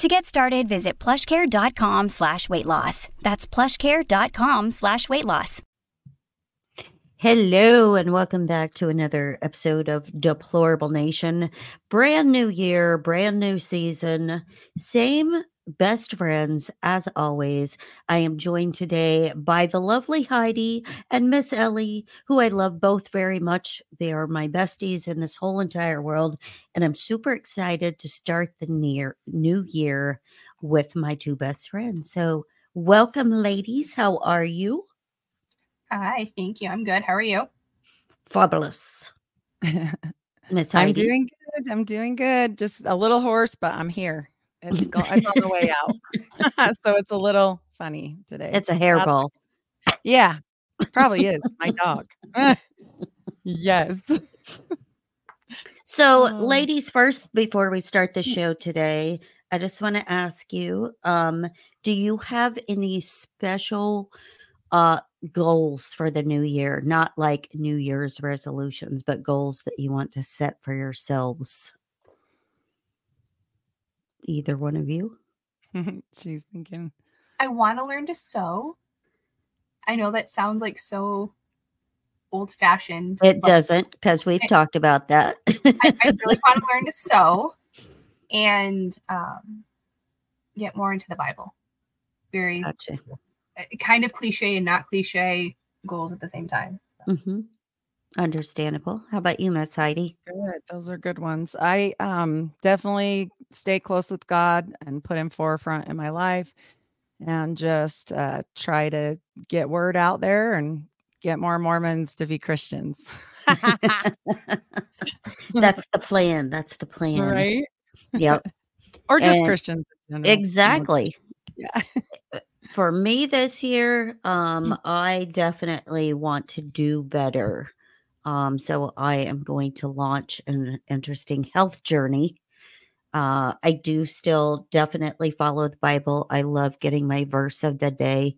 To get started, visit plushcare.com slash weight loss. That's plushcare.com slash weight loss. Hello, and welcome back to another episode of Deplorable Nation. Brand new year, brand new season, same best friends as always. I am joined today by the lovely Heidi and Miss Ellie, who I love both very much. They are my besties in this whole entire world, and I'm super excited to start the near new year with my two best friends. So, welcome, ladies. How are you? Hi, thank you. I'm good. How are you? Fabulous. Miss Heidi. I'm doing good. I'm doing good. Just a little hoarse, but I'm here. It's, go- it's on the way out. so it's a little funny today. It's a hairball. yeah, probably is. My dog. yes. So, Oh. ladies, first, before we start the show today, I just want to ask you um, do you have any special uh, goals for the new year? Not like New Year's resolutions, but goals that you want to set for yourselves? Either one of you? She's thinking. I want to learn to sew. I know that sounds like so old fashioned. It doesn't, because we've I- talked about that. I, I really want to learn to sew and um, get more into the Bible. Very gotcha. uh, kind of cliche and not cliche goals at the same time. So. hmm Understandable. How about you, Miss Heidi? Good. Those are good ones. I um definitely stay close with God and put him forefront in my life and just uh try to get word out there and get more Mormons to be Christians. That's the plan. That's the plan. right? Yep. Or just And- Christians. in general, you know. Exactly. Yeah. For me this year, um, I definitely want to do better. Um, so I am going to launch an interesting health journey. Uh, I do still definitely follow the Bible. I love getting my verse of the day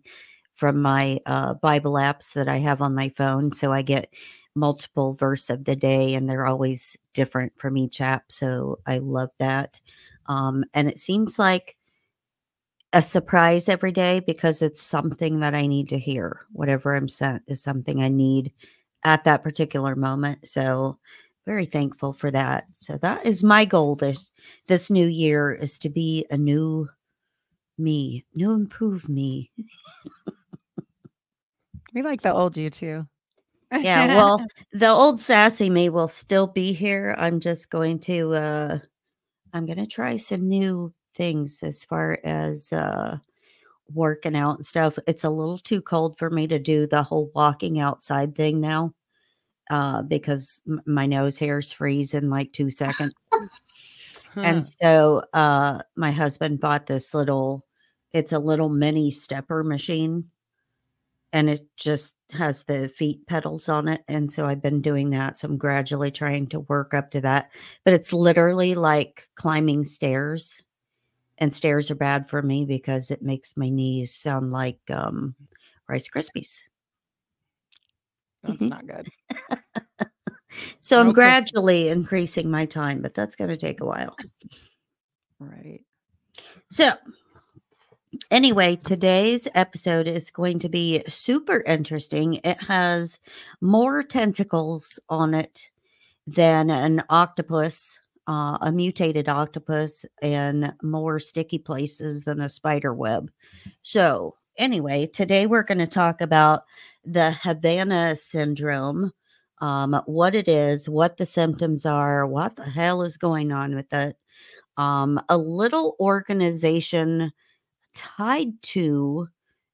from my uh, Bible apps that I have on my phone. So I get multiple verse of the day, and they're always different from each app. So I love that. Um, and it seems like a surprise every day because it's something that I need to hear. Whatever I'm sent is something I need at that particular moment. So very thankful for that. So that is my goal this this new year is to be a new me, new improved me. We like the old you too. Yeah, well, the old sassy me will still be here. I'm just going to uh I'm going to try some new things as far as uh working out and stuff. It's a little too cold for me to do the whole walking outside thing now. Uh because m- my nose hairs freeze in like 2 seconds. And so uh my husband bought this little it's a little mini stepper machine and it just has the feet pedals on it and so I've been doing that so I'm gradually trying to work up to that. But it's literally like climbing stairs and stairs are bad for me because it makes my knees sound like um rice krispies That's not good. so I'm gradually increasing my time but that's going to take a while Right. So, anyway, today's episode is going to be super interesting. It has more tentacles on it than an octopus, uh, a mutated octopus, and more sticky places than a spider web. So, anyway, today we're going to talk about the Havana syndrome. Um, what it is, what the symptoms are, what the hell is going on with it um, a little organization tied to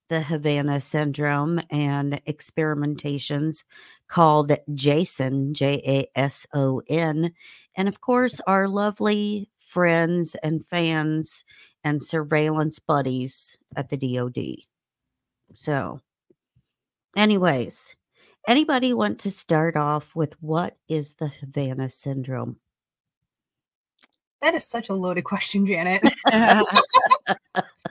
the Havana syndrome and experimentations called Jason, J A S O N. And of course, our lovely friends and fans and surveillance buddies at the DoD. So, Anyways, anybody want to start off with what is the Havana syndrome? That is such a loaded question, Janet. I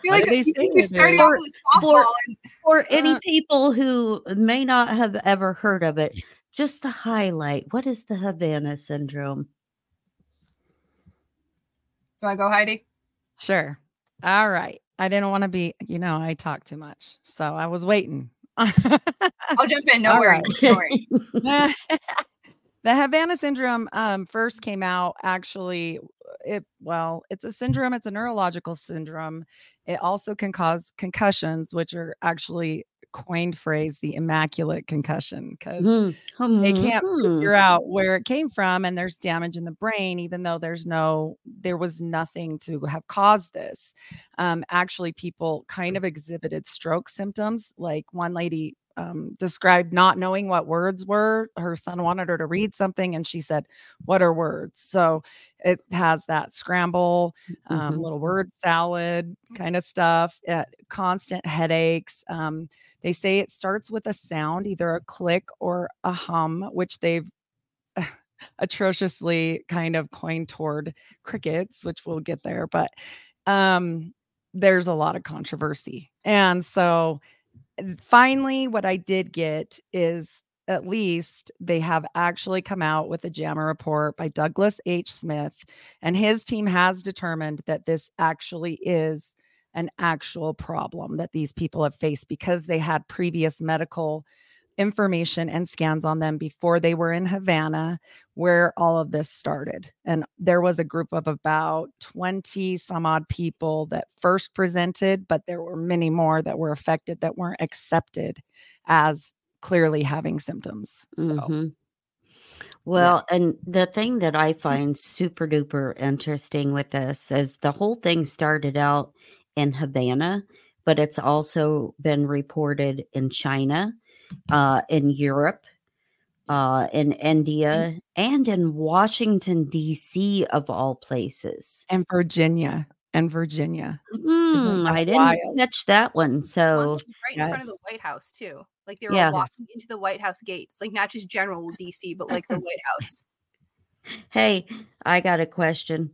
feel like you, say you started off with For- softball. and- For any Uh, people who may not have ever heard of it, just the highlight. What is the Havana syndrome? Do I go, Heidi? Sure. All right. I didn't want to be, you know, I talk too much. So I was waiting. I'll jump in. No All worries. right. No worries. the Havana syndrome um, first came out actually it well it's a syndrome it's a neurological syndrome it also can cause concussions which are actually coined phrase the immaculate concussion because Mhm. they can't Mhm. figure out where it came from and there's damage in the brain even though there's no there was nothing to have caused this um, actually people kind of exhibited stroke symptoms like one lady um, described not knowing what words were her son wanted her to read something and she said what are words so it has that scramble um, Mhm. little word salad kind of stuff uh, constant headaches um, they say it starts with a sound, either a click or a hum, which they've atrociously kind of coined toward crickets, which we'll get there. But um, there's a lot of controversy. And so finally, what I did get is at least they have actually come out with a JAMA report by Douglas H. Smith, and his team has determined that this actually is an actual problem that these people have faced because they had previous medical information and scans on them before they were in Havana, where all of this started. And there was a group of about 20 some odd people that first presented, but there were many more that were affected that weren't accepted as clearly having symptoms. So, Mhm. Well, and the thing that I find super duper interesting with this is the whole thing started out in Havana, but it's also been reported in China, uh, in Europe, uh, in India, and in Washington, D.C., of all places. and Virginia and Virginia. That I didn't wild? catch that one. One So, was right in front of the White House too. Like they were Yeah. walking into the White House gates, like not just general DC, but like the White House. hey, I got a question.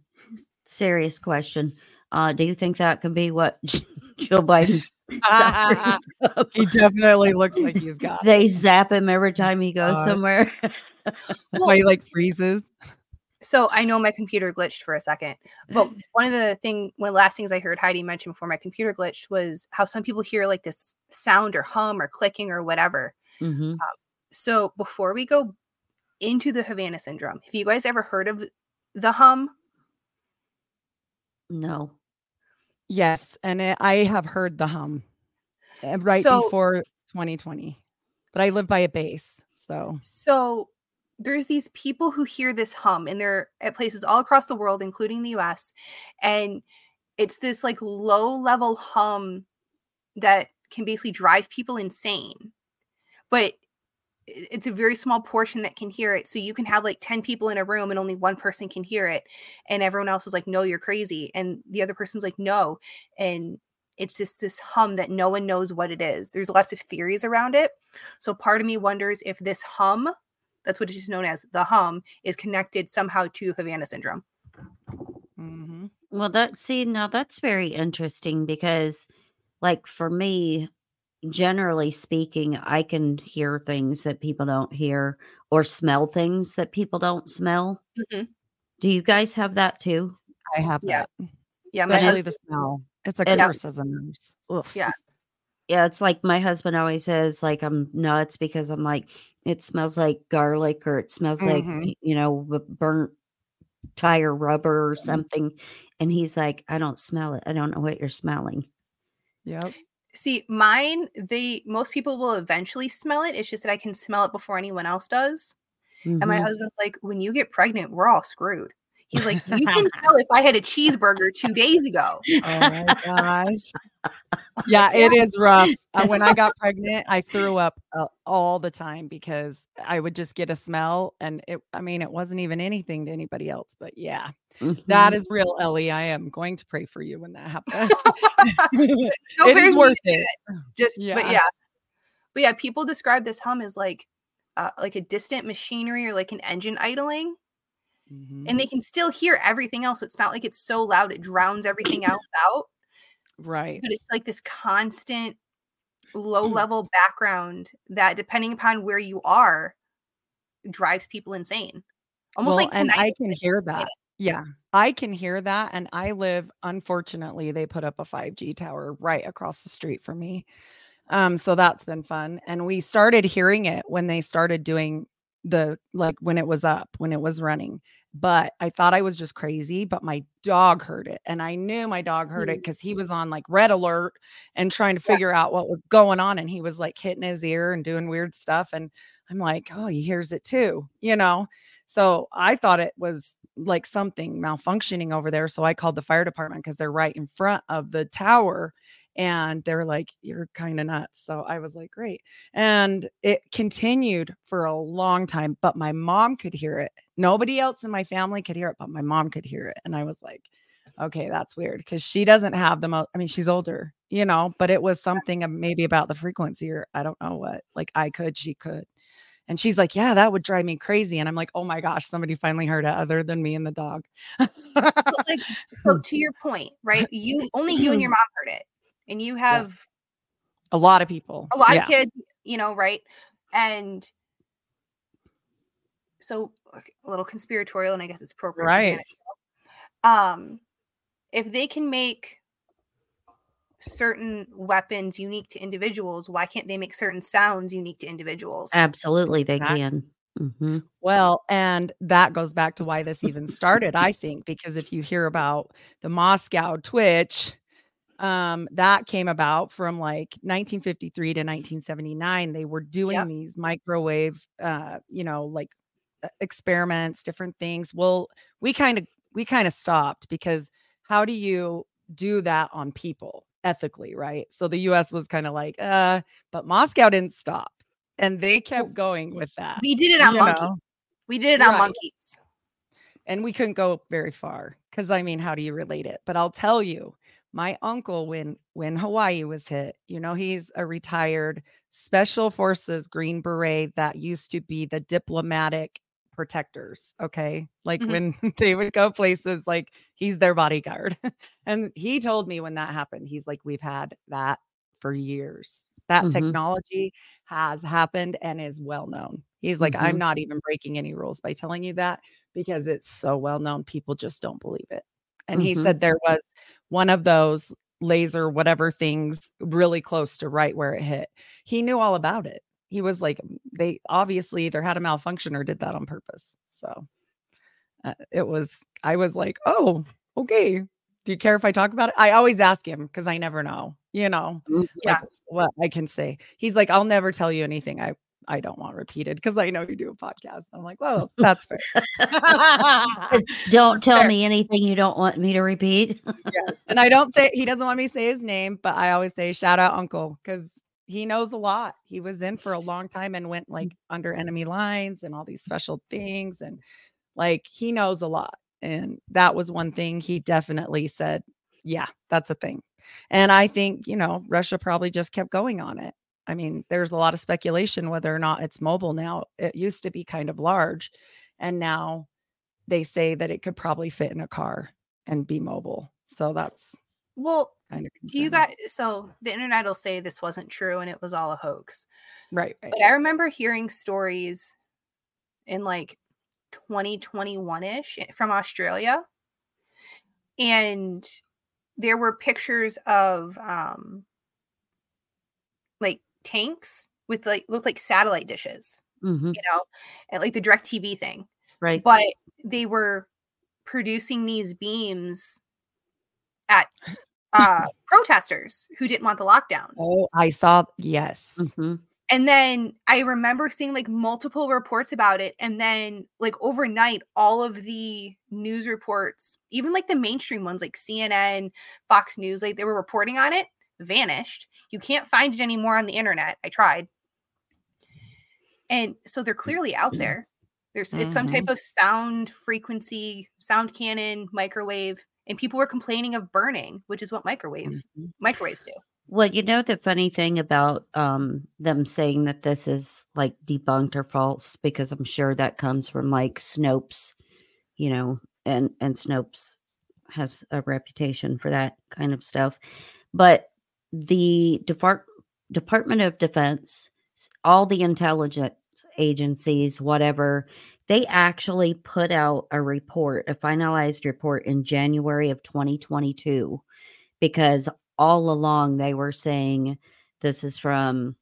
Serious question. Uh, do you think that could be what Joe Biden's suffering from? He definitely looks like he's got it. They zap him every time he goes Gosh. somewhere. That's why he like freezes. So I know my computer glitched for a second, but one of the thing, one of the last things I heard Heidi mention before my computer glitched was how some people hear like this sound or hum or clicking or whatever. Mhm. So before we go into the Havana syndrome, have you guys ever heard of the hum? No. Yes, and it, I have heard the hum uh, right So- before 2020, but I live by a base, so So there's these people who hear this hum and they're at places all across the world, including the US. And it's this like low level hum that can basically drive people insane. But it's a very small portion that can hear it. So you can have like 10 people in a room and only one person can hear it. And everyone else is like, no, you're crazy. And the other person's like, no. And it's just this hum that no one knows what it is. There's lots of theories around it. So part of me wonders if this hum, that's what it's known as, the hum, is connected somehow to Havana syndrome. mhm. Well, that see now that's very interesting because, like for me, generally speaking, I can hear things that people don't hear or smell things that people don't smell. Mhm. Do you guys have that too? I have Yeah. that. Yeah, my Especially husband, the smell. It's a And- curse as a nurse. Ugh. Yeah. Yeah, it's like my husband always says, like I'm nuts because I'm like, it smells like garlic or it smells like Mhm. you know burnt tire rubber or Mhm. something, and he's like, I don't smell it. I don't know what you're smelling. Yep. See mine, they most people will eventually smell it. It's just that I can smell it before anyone else does. And my Mhm. husband's like, when you get pregnant, we're all screwed. He's like, you can tell if I had a cheeseburger two days ago. Oh my gosh. Yeah, it is rough. Uh, when I got pregnant, I threw up uh, all the time because I would just get a smell and it I mean it wasn't even anything to anybody else, but yeah. That Mhm. is real, Ellie. I am going to pray for you when that happens. No it is worth needed, it. Just, but Yeah. yeah. But yeah, people describe this hum as like uh, like a distant machinery or like an engine idling. Mhm. And they can still hear everything else. So it's not like it's so loud it drowns everything else out. Right. But it's like this constant low Mm. level background that depending upon where you are drives people insane. Almost well, like and tonight. I can hear that. Yeah, I can hear that. And I live, unfortunately, they put up a 5G tower right across the street from me. Um, so that's been fun. And we started hearing it when they started doing the like when it was up, when it was running. But I thought I was just crazy, but my dog heard it. And I knew my dog heard it Mm. because he was on like red alert and trying to Yeah. figure out what was going on. And he was like hitting his ear and doing weird stuff. And I'm like, oh, he hears it too, you know? So I thought it was like something malfunctioning over there. So I called the fire department because they're right in front of the tower. And they're like, you're kind of nuts. So I was like, great. And it continued for a long time, but my mom could hear it. Nobody else in my family could hear it, but my mom could hear it. And I was like, okay, that's weird because she doesn't have the most, I mean, she's older, you know, but it was something uh, maybe about the frequency or I don't know what. Like I could, she could. And she's like, Yeah, that would drive me crazy. And I'm like, Oh my gosh, somebody finally heard it other than me and the dog. Like so to your point, right? You only you and your mom heard it. And you have a lot of people. a lot yeah. of kids, you know, right? And so a little conspiratorial, and I guess it's appropriate. Right. Um, if they can make certain weapons unique to individuals, why can't they make certain sounds unique to individuals? Absolutely, they Exactly. can. hmm Well, and that goes back to why this even started, I think, because if you hear about the Moscow Twitch, um, that came about from like 1953 to 1979. They were doing Yep. these microwave, uh, you know, like uh, experiments, different things. Well, we kind of we kind of stopped because how do you do that on people ethically, right? So the US was kind of like, uh, but Moscow didn't stop. And they kept going with that. we did it on monkeys. know? We did it on Right. monkeys. and we couldn't go very far because i mean how do you relate it but i'll tell you my uncle when when hawaii was hit you know he's a retired special forces green beret that used to be the diplomatic protectors okay like Mhm. when they would go places like he's their bodyguard and he told me when that happened he's like we've had that for years that Mhm. technology has happened and is well known he's like i'm Mhm. not even breaking any rules by telling you that because it's so well known people just don't believe it and he Mhm. said there was one of those laser whatever things really close to right where it hit he knew all about it he was like they obviously either had a malfunction or did that on purpose so uh, it was i was like oh okay do you care if i talk about it i always ask him because i never know you know Mhm. Yeah. like, what i can say he's like i'll never tell you anything i i don't want repeated because i know you do a podcast i'm like whoa that's fair Don't tell Fair. me anything you don't want me to repeat. yes. And I don't say he doesn't want me to say his name, but I always say shout out uncle because he knows a lot. He was in for a long time and went mm. like under enemy lines and all these special things. And like he knows a lot. And that was one thing he definitely said, yeah, that's a thing. And I think, you know, Russia probably just kept going on it. I mean, there's a lot of speculation whether or not it's mobile now. It used to be kind of large. And now they say that it could probably fit in a car and be mobile. So that's Well, kind of do you guys so the internet will say this wasn't true and it was all a hoax. right, right. But I remember hearing stories in like 2021ish from Australia. And there were pictures of um like tanks with like looked like satellite dishes, hmm you know, and like the direct TV thing. Right. But they were producing these beams at uh protesters who didn't want the lockdowns. Oh, I saw yes. hmm And then I remember seeing like multiple reports about it. And then, like, overnight, all of the news reports, even like the mainstream ones like CNN, Fox News, like they were reporting on it, vanished. You can't find it anymore on the internet. I tried. And so they're clearly out there. There's it's some type of sound frequency, sound cannon, microwave, and people were complaining of burning, which is what microwave Mhm. microwaves do. Well, you know the funny thing about um, them saying that this is like debunked or false because I'm sure that comes from like Snopes, you know, and and Snopes has a reputation for that kind of stuff. But the Depart- Department of Defense, all the intelligence agencies, whatever, they actually put out a report, a finalized report in January of 2022 because all along they were saying this is from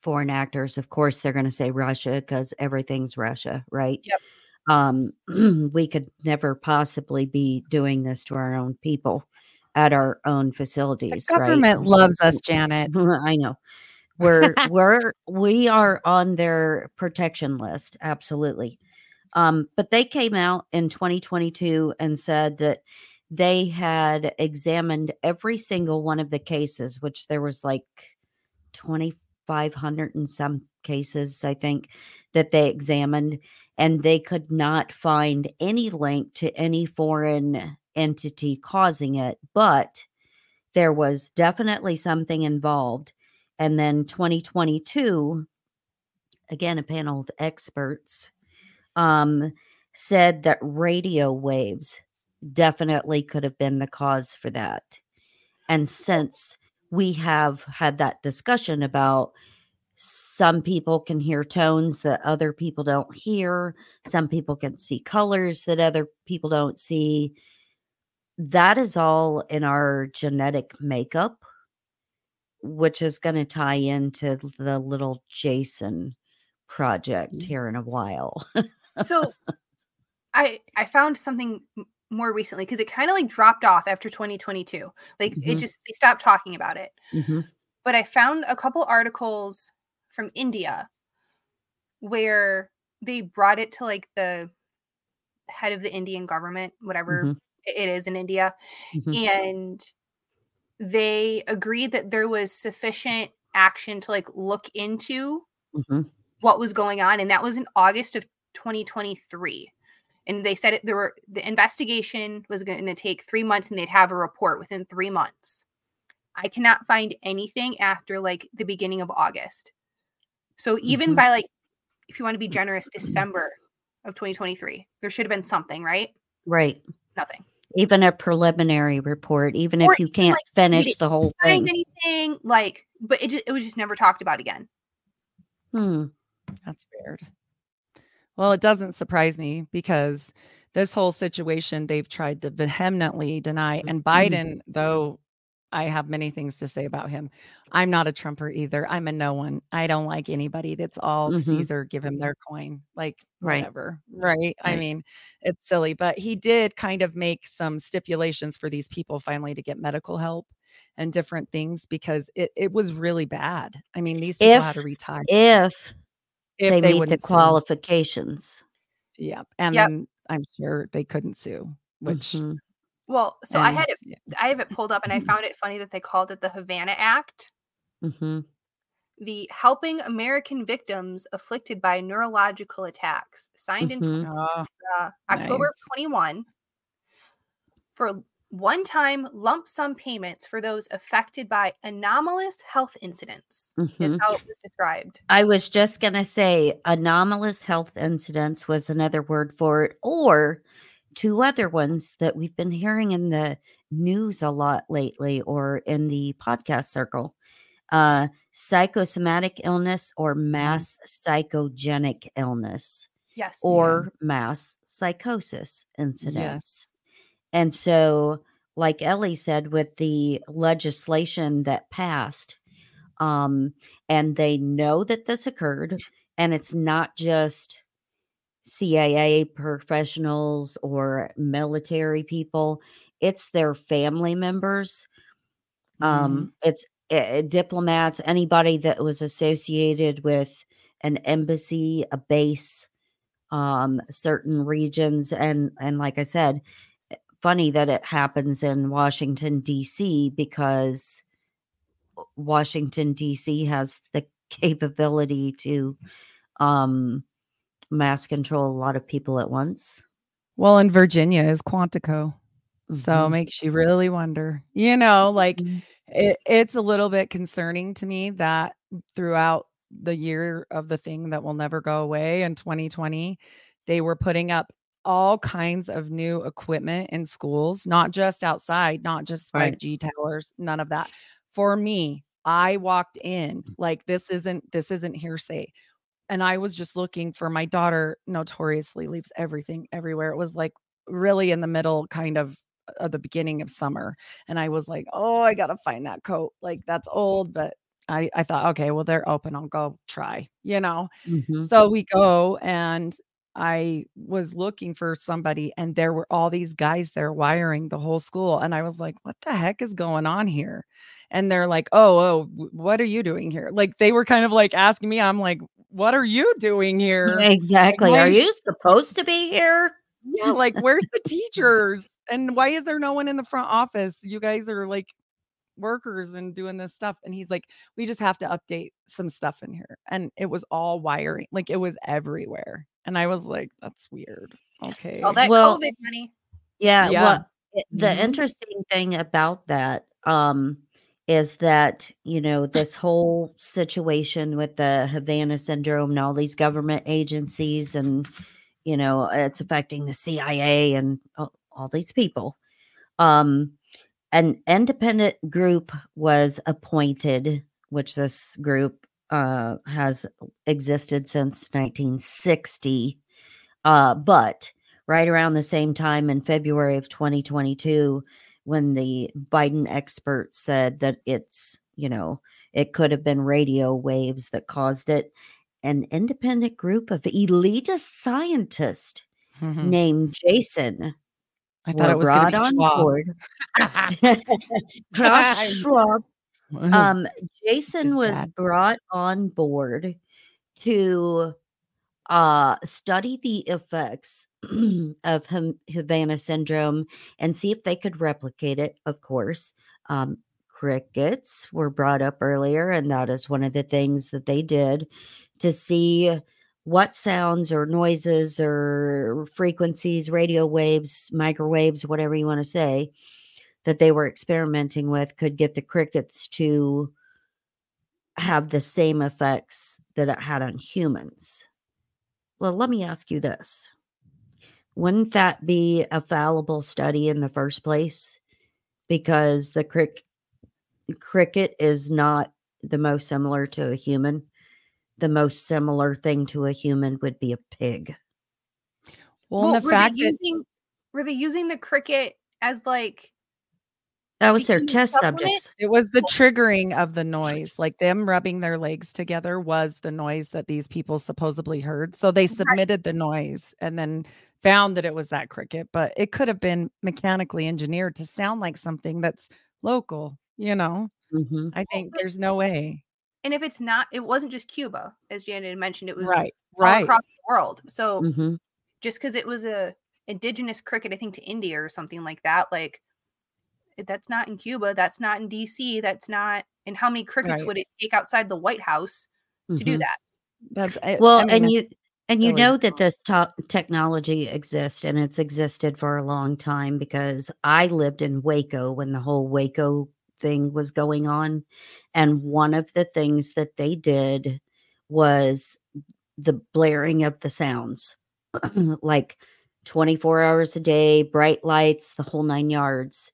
foreign actors. Of course, they're going to say Russia because everything's Russia, right? Yep. Um, we could never possibly be doing this to our own people at our own The facilities, right? government loves us, Janet. I know. We're we're we are on their protection list, absolutely. Um, but they came out in 2022 and said that they had examined every single one of the cases, which there was like 2,500 and some cases, I think, that they examined, and they could not find any link to any foreign entity causing it. But there was definitely something involved. And then 2022, again, a panel of experts um, said that radio waves definitely could have been the cause for that. And since we have had that discussion about some people can hear tones that other people don't hear, some people can see colors that other people don't see. That is all in our genetic makeup, which is going to tie into the little Jason project here in a while. so i i found something more recently because it kind of like dropped off after 2022 like it Mhm. just they stopped talking about it Mhm. but i found a couple articles from india where they brought it to like the head of the indian government whatever Mhm. It is in india Mhm. and they agreed that there was sufficient action to like look into Mhm. what was going on and that was in august of 2023 and they said it there were the investigation was going to take three months and they'd have a report within three months i cannot find anything after like the beginning of august so even Mhm. by like if you want to be generous december of 2023 there should have been something right Right. nothing Even a preliminary report, even if you can't like, finish the whole find thing. anything like but it just it was just never talked about again Hmm. That's weird. Well, it doesn't surprise me because this whole situation they've tried to vehemently deny. And Biden, though I have many things to say about him, I'm not a Trumper either. I'm a no one. I don't like anybody that's all Mhm. Caesar, give him their coin. Like, Right. whatever. Right. I mean, it's silly, but he did kind of make some stipulations for these people finally to get medical help and different things because it, it was really bad. I mean, these people had to retire If, if they, meet the wouldn't sue. qualifications. Yep. And Yep. then I'm sure they couldn't sue, which Mhm. Well so i had it yeah. i have it pulled up and i found it funny that they called it the havana act Mhm. the helping american victims afflicted by neurological attacks signed in Mhm. Oh, uh, October Nice. 21 for one time lump sum payments for those affected by anomalous health incidents, is Mhm. how it was described. I was just going to say anomalous health incidents was another word for it, or two other ones that we've been hearing in the news a lot lately or in the podcast circle uh, psychosomatic illness or mass psychogenic illness Yes. or mass psychosis incidents. And so, like Ellie said, with the legislation that passed, um, and they know that this occurred, and it's not just CIA professionals or military people, it's their family members. Um, it's uh, diplomats, anybody that was associated with an embassy, a base, um, certain regions, and and like I said, eh, funny that it happens in Washington D.C. because Washington D.C. has the capability to um, mass control a lot of people at once. well, in Virginia is Quantico. So Mhm. makes you really wonder. You know, like Mhm. it, it's a little bit concerning to me that throughout the year of the thing that will never go away in 2020, they were putting up all kinds of new equipment in schools, not just outside, not just Right. 5G towers, none of that. For me, I walked in like this isn't this isn't hearsay. And I was just looking for my daughter notoriously leaves everything everywhere. It was like really in the middle kind of of the beginning of summer and I was like, "Oh, I got to find that coat." Like that's old, but I I thought, "Okay, well they're open. I'll go try." You know? Mhm. So we go and I was looking for somebody and there were all these guys there wiring the whole school and I was like, "What the heck is going on here?" And they're like, "Oh, oh, what are you doing here?" Like they were kind of like asking me. I'm like, "What are you doing here?" Exactly. why- Are you supposed to be here? Yeah, like where's the teachers? And why is there no one in the front office? You guys are like workers and doing this stuff. And he's like, we just have to update some stuff in here. And it was all wiring, like it was everywhere. And I was like, that's weird. Okay. All that Well- COVID money. Yeah. Yeah. Well, it- the Mhm. interesting thing about that um, is that, you know, this whole situation with the Havana syndrome and all these government agencies, and, you know, it's affecting the CIA and all, all these people. Um, an independent group was appointed, which this group uh, has existed since 1960. Uh, but right around the same time in February of 2022, when the Biden experts said that it's, you know, it could have been radio waves that caused it, an independent group of elitist scientists Mhm. named Jason I thought it was brought on Schwab. board. Klaus Schwab um jason was bad. brought on board to uh study the effects of havana syndrome and see if they could replicate it of course um crickets were brought up earlier and that is one of the things that they did to see what sounds or noises or frequencies radio waves microwaves whatever you want to say that they were experimenting with could get the crickets to have the same effects that it had on humans. Well, let me ask you this. Wouldn't that be a fallible study in the first place? Because the crick- cricket is not the most similar to a human. The most similar thing to a human would be a pig. Well, and the were fact they that using were they using the cricket as like That was their human test subjects. It was the triggering of the noise, like them rubbing their legs together was the noise that these people supposedly heard. So they submitted the noise and then found that it was that cricket, but it could have been mechanically engineered to sound like something that's local, you know? Mhm. I think there's no way. and if it's not it wasn't just Cuba as Janet had mentioned it was Right. all Right. across the world. So Mhm. just because it was a indigenous cricket i think to india or something like that like it- that's not in cuba that's not in dc that's not and how many crickets Right. would it take outside the white house to do Mhm. that That's I- Well, I mean, and you and you silly. know that this to- technology exists and it's existed for a long time because I lived in Waco when the whole Waco thing was going on and one of the things that they did was the blaring of the sounds like 24 hours a day bright lights the whole 9 yards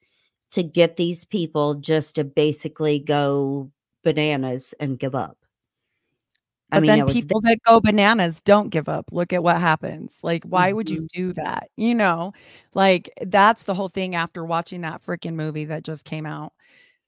to get these people just to basically go bananas and give up But it then people that go bananas don't give up. Look at what happens. Like, why would you Mm-hmm. do that? You know, like that's the whole thing after watching that freaking movie that just came out,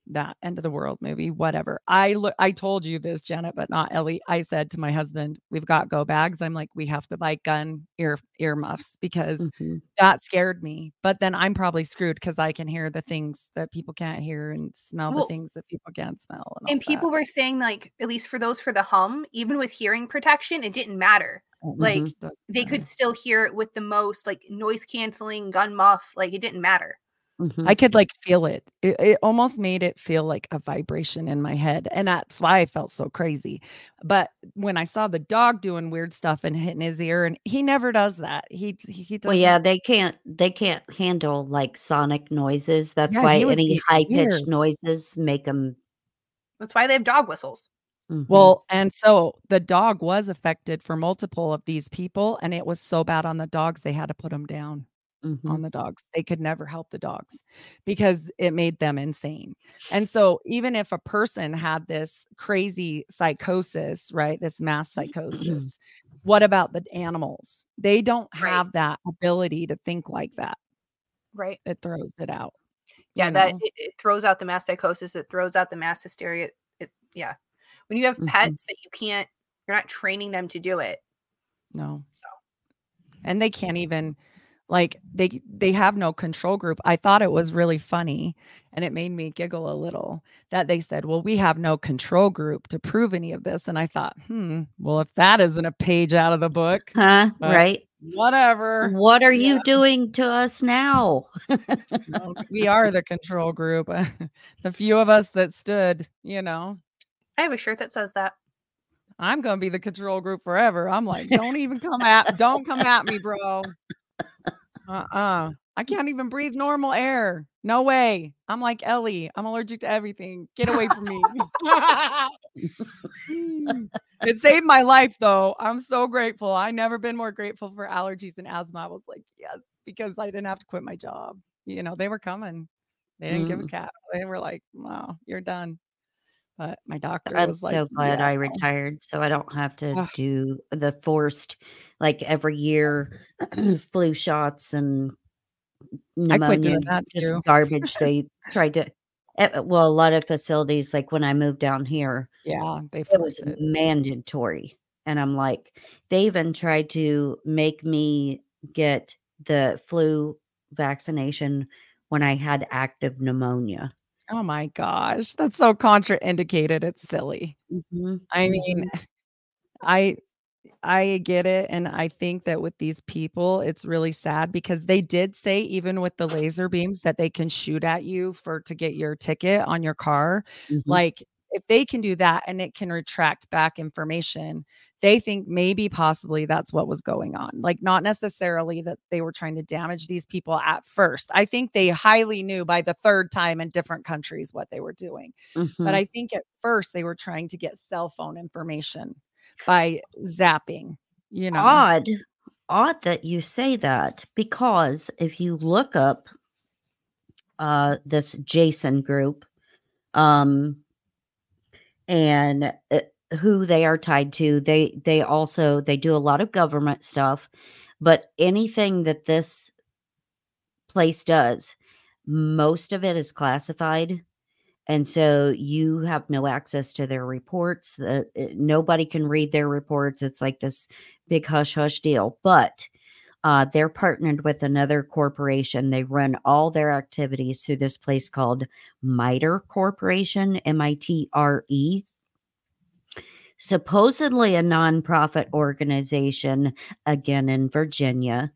that end of the world movie, whatever. I look, I told you this, Janet, but not Ellie. I said to my husband, we've got go bags. I'm like, we have to buy gun ear earmuffs because Mhm. that scared me. But then I'm probably screwed because I can hear the things that people can't hear and smell Well, the things that people can't smell. And, and that. people were saying like at least for those for the hum even with hearing protection it didn't matter like Mhm. Doesn't they matter. could still hear it with the most like noise canceling gun muff like it didn't matter Mhm. I could like feel it. it. It almost made it feel like a vibration in my head. And that's why I felt so crazy. But when I saw the dog doing weird stuff and hitting his ear, and he never does that. He he, he Well, yeah, doesn't- they can't they can't handle like sonic noises. That's Yeah, why any high pitched noises make them. That's why they have dog whistles. Well, and so the dog was affected for multiple of these people, and it was so bad on the dogs they had to put them down. Mm-hmm. on the dogs. They could never help the dogs because it made them insane. And so even if a person had this crazy psychosis, right? This mass psychosis, what about the animals? They don't Right. have that ability to think like that. Right. It throws it out. Yeah, you that it, it throws out the mass psychosis. It throws out the mass hysteria. It yeah. When you have Mhm. pets that you can't, you're not training them to do it. no. So and they can't even like they they have no control group i thought it was really funny and it made me giggle a little that they said well we have no control group to prove any of this and i thought hmm well if that isn't a page out of the book Huh? But- right? whatever What are yeah. you doing to us now? No, we are the control group the few of us that stood you know I have a shirt that says that. i'm gonna be the control group forever i'm like don't even come at don't come at me bro uh-uh i can't even breathe normal air no way i'm like ellie i'm allergic to everything get away from me Mm. it saved my life though i'm so grateful i never been more grateful for allergies and asthma i was like yes because i didn't have to quit my job you know they were coming they didn't give a Mm. cat they were like wow you're done but my doctor I'm was like so glad "Yeah." I retired so I don't have to Ugh. do the forced like every year flu shots and pneumonia, just garbage. They tried to, eh, well, a lot of facilities, like when I moved down here, yeah they it was it. mandatory. And I'm like, they even tried to make me get the flu vaccination when I had active pneumonia. Oh my gosh, that's so contraindicated. It's silly. Mhm, I mean, I I get it and I think that with these people it's really sad because they did say even with the laser beams that they can shoot at you for to get your ticket on your car. mhm. Like if they can do that and it can retract back information, they think maybe possibly that's what was going on. Like not necessarily that they were trying to damage these people at first. I think they highly knew by the third time in different countries what they were doing. But Mhm. I think at first they were trying to get cell phone information by zapping, you know. odd odd that you say that because if you look up uh this jason group um and uh, who they are tied to they they also they do a lot of government stuff but anything that this place does most of it is classified and so you have no access to their reports the, uh, nobody can read their reports it's like this big hush hush deal but uh, they're partnered with another corporation they run all their activities through this place called MITRE corporation m-i-t-r-e supposedly a nonprofit organization again in virginia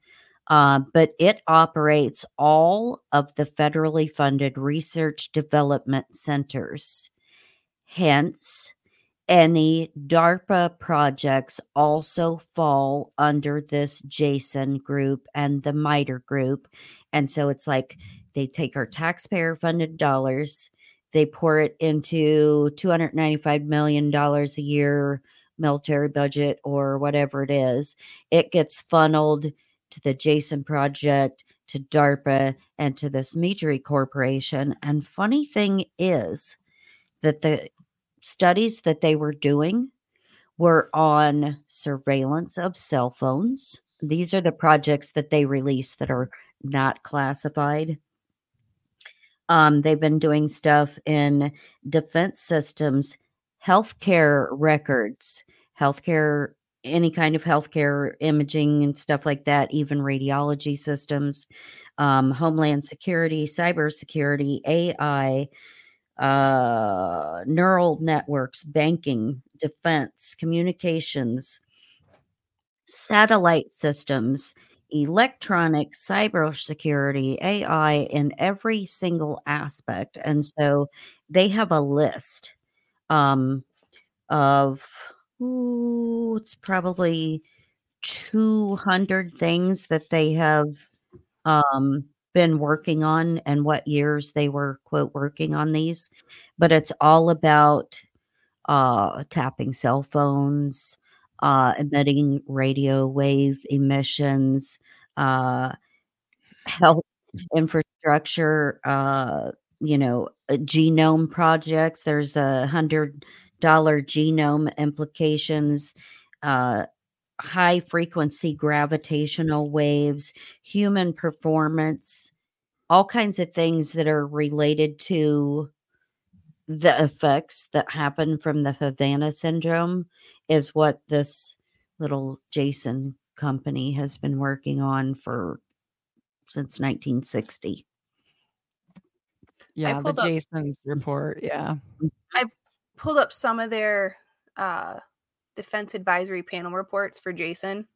uh, but it operates all of the federally funded research development centers. Hence, any DARPA projects also fall under this Jason group and the MITRE group. And so it's like they take our taxpayer funded dollars, they pour it into $295 million a year military budget or whatever it is. It gets funneled to the Jason Project, to DARPA, and to this Mitri Corporation. And funny thing is that the studies that they were doing were on surveillance of cell phones. These are the projects that they release that are not classified. Um, they've been doing stuff in defense systems, healthcare records, healthcare any kind of healthcare imaging and stuff like that, even radiology systems, um, homeland security, cybersecurity, AI, uh, neural networks, banking, defense, communications, satellite systems, electronics, cybersecurity, AI in every single aspect. And so they have a list um, of, ooh, it's probably 200 things that they have um, been working on and what years they were, quote, working on these. But it's all about uh, tapping cell phones, uh, emitting radio wave emissions, uh, health infrastructure, uh, you know, uh, genome projects. There's a hundred dollar genome implications, uh, high frequency gravitational waves, human performance, all kinds of things that are related to the effects that happen from the Havana syndrome is what this little Jason company has been working on for since 1960. Yeah, the pulled up- Jason's report. Yeah. I pulled up some of their uh, defense advisory panel reports for Jason,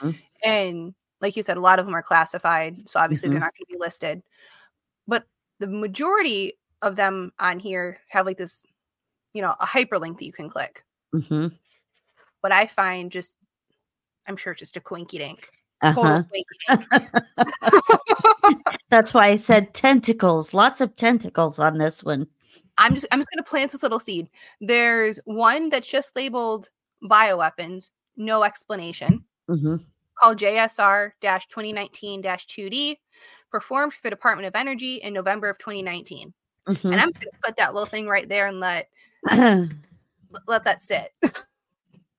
Mhm. and like you said, a lot of them are classified, so obviously Mhm. they're not going to be listed. But the majority of them on here have like this, you know, a hyperlink that you can click. hmm What I find just, I'm sure it's just a quinky dink. Uh-huh. That's why I said tentacles. Lots of tentacles on this one. I'm just I'm just gonna plant this little seed. There's one that's just labeled bioweapons, no explanation, hmm called JSR 2019 2D, performed for the Department of Energy in November of 2019. Mm-hmm. And I'm just gonna put that little thing right there and let let that sit.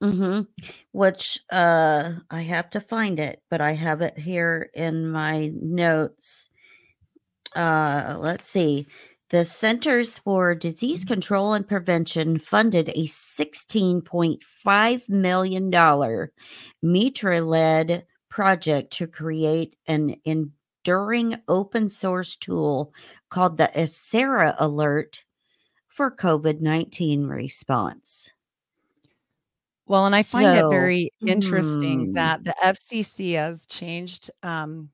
hmm Which uh I have to find it, but I have it here in my notes. Uh let's see. The Centers for Disease Control and Prevention funded a $16.5 million MITRE-led project to create an enduring open source tool called the Acera Alert for COVID-19 response. Well, and I find it very interesting hmm. that the FCC has changed um,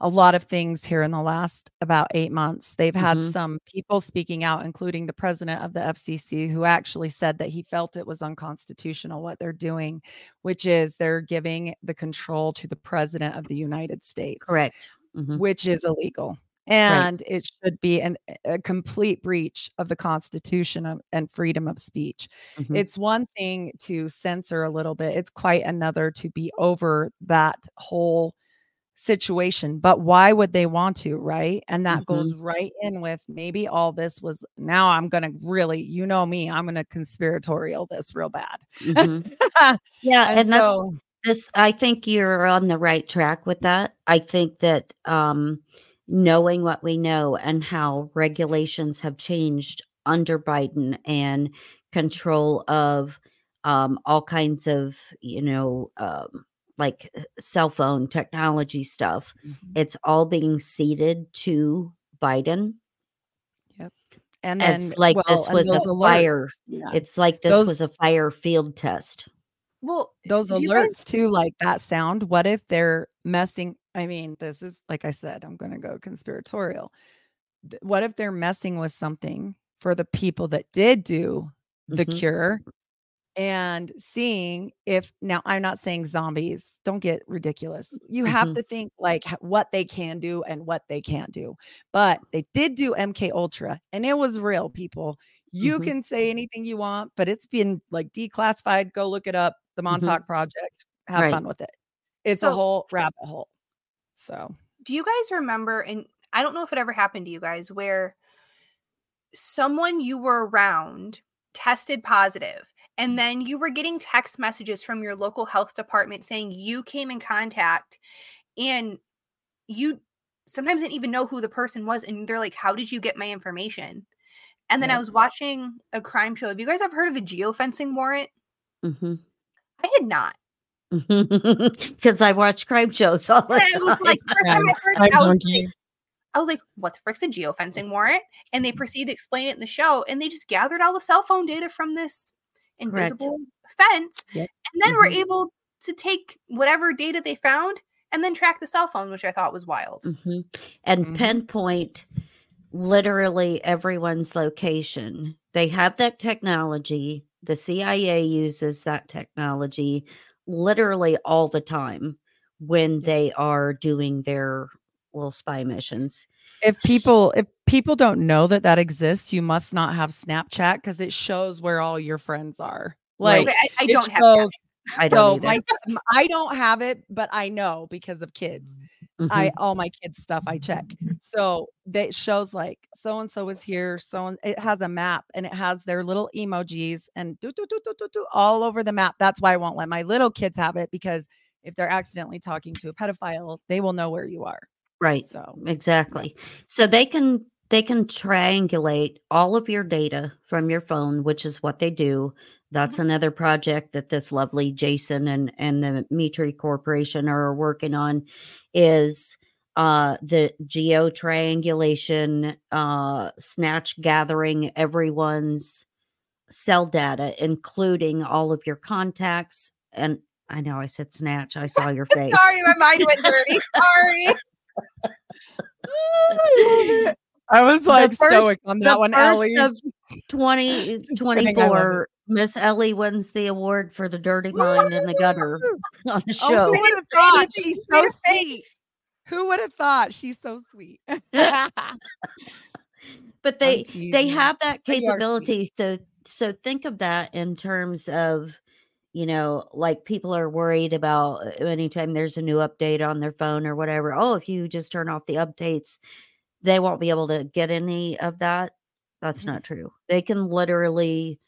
a lot of things here in the last about eight months. They've had Mhm. some people speaking out, including the president of the FCC, who actually said that he felt it was unconstitutional what they're doing, which is they're giving the control to the president of the United States Correct. Mhm. which is illegal. And it should be an, a complete breach of the Constitution of, and freedom of speech. Mhm. It's one thing to censor a little bit, it's quite another to be over that whole situation. But why would they want to? Right. And that goes Mm-hmm. right in with maybe all this was now I'm going to really, you know me, I'm going to conspiratorial this real bad. Mhm. Yeah, and, and that's so, this I think you're on the right track with that. I think that um knowing what we know and how regulations have changed under Biden and control of um all kinds of, you know, um like uh, cell phone technology stuff, Mhm. it's all being ceded to Biden. Yep. And then It's like well, this was a fire. yeah. It's like this Those- was a fire field test. Well, those alerts guys- too like that sound what if they're messing i mean this is like i said i'm going to go conspiratorial what if they're messing with something for the people that did do the Mhm. cure and seeing if now i'm not saying zombies don't get ridiculous you have Mhm. to think like what they can do and what they can't do but they did do mk ultra and it was real people you Mhm. can say anything you want but it's been like declassified go look it up the Mhm. montauk project have Right. fun with it. It's So- a whole rabbit hole so. Do you guys remember and i don't know if it ever happened to you guys where someone you were around tested positive and then you were getting text messages from your local health department saying you came in contact and you sometimes didn't even know who the person was and they're like how did you get my information? And then i was watching a crime show. Have you guys ever heard of a geofencing warrant? Hmm i had not Because I watch crime shows all the and i was time. like first time i heard I'm I was like, junkie. I was like, what the frick's a geofencing warrant? And they proceeded to explain it in the show. And they just gathered all the cell phone data from this invisible fence. Yep. And then were Mhm. able to take whatever data they found and then track the cell phone, which I thought was wild. Mhm. and Mhm. pinpoint literally everyone's location. They have that technology. The CIA uses that technology literally all the time when they are doing their little spy missions. if people if people don't know that that exists you must not have snapchat because it shows where all your friends are like Okay, I, I don't have that. I don't either. my m- i don't have it but i know because of kids Mhm. i all my kids stuff i check so that shows like so and so is here so it has a map and it has their little emojis and do, do, do, do, do, do, all over the map that's why i won't let my little kids have it because if they're accidentally talking to a pedophile they will know where you are right. so Exactly. So they can they can triangulate all of your data from your phone, which is what they do. That's another project that this lovely Jason and and the MITRE Corporation are working on is uh the geo triangulation uh snatch gathering everyone's cell data including all of your contacts and I know I said snatch. I saw your face. Sorry, my mind went dirty. Sorry. I was like first- stoic on that the one, first Ellie. of 20, kidding, I love 24, Miss Ellie wins the award for the dirty mind in the gutter on the Oh, show. who would have thought? She's so sweet. Who would have thought? She's so sweet. but they they have that But you are sweet. capability. So so think of that in terms of you know, like people are worried about uh, anytime there's a new update on their phone or whatever. Oh, if you just turn off the updates, they won't be able to get any of that. That's Mhm. not true. They can literally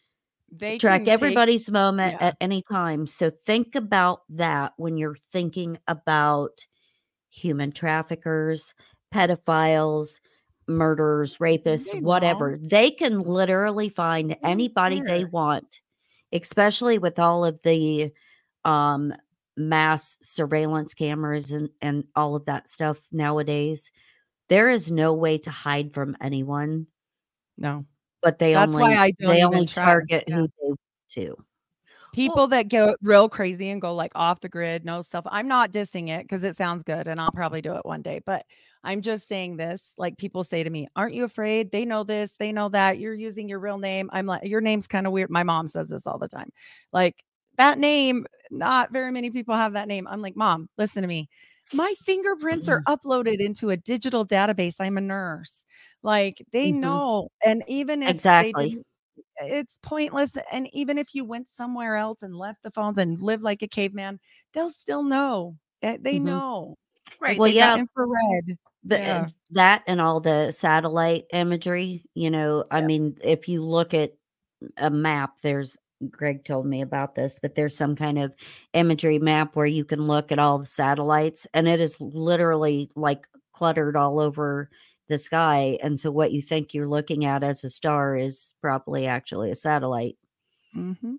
they track can take- everybody's moment yeah. at any time. So think about that when you're thinking about human traffickers, pedophiles, murderers, rapists, They whatever. They can literally find anybody they want, especially with all of the um mass surveillance cameras and and all of that stuff nowadays. There is no way to hide from anyone, no but they That's only why I don't they only try, target yeah. who they want to. people that go real crazy and go like off the grid, no stuff. I'm not dissing it because it sounds good and I'll probably do it one day. But I'm just saying this. Like people say to me, Aren't you afraid? They know this, they know that. You're using your real name. I'm like, Your name's kind of weird. My mom says this all the time. Like that name, not very many people have that name. I'm like, Mom, listen to me. My fingerprints are uploaded into a digital database. I'm a nurse. Like they Mhm. know. And even if Exactly. it's pointless. And even if you went somewhere else and left the phones and lived like a caveman, they'll still know. They Mhm. know. Right. Well, they- yeah. Infrared. But Yeah. that and all the satellite imagery, you know, I mean, if you look at a map, there's Greg told me about this, but there's some kind of imagery map where you can look at all the satellites and it is literally like cluttered all over the sky. And so what you think you're looking at as a star is probably actually a satellite. Mhm.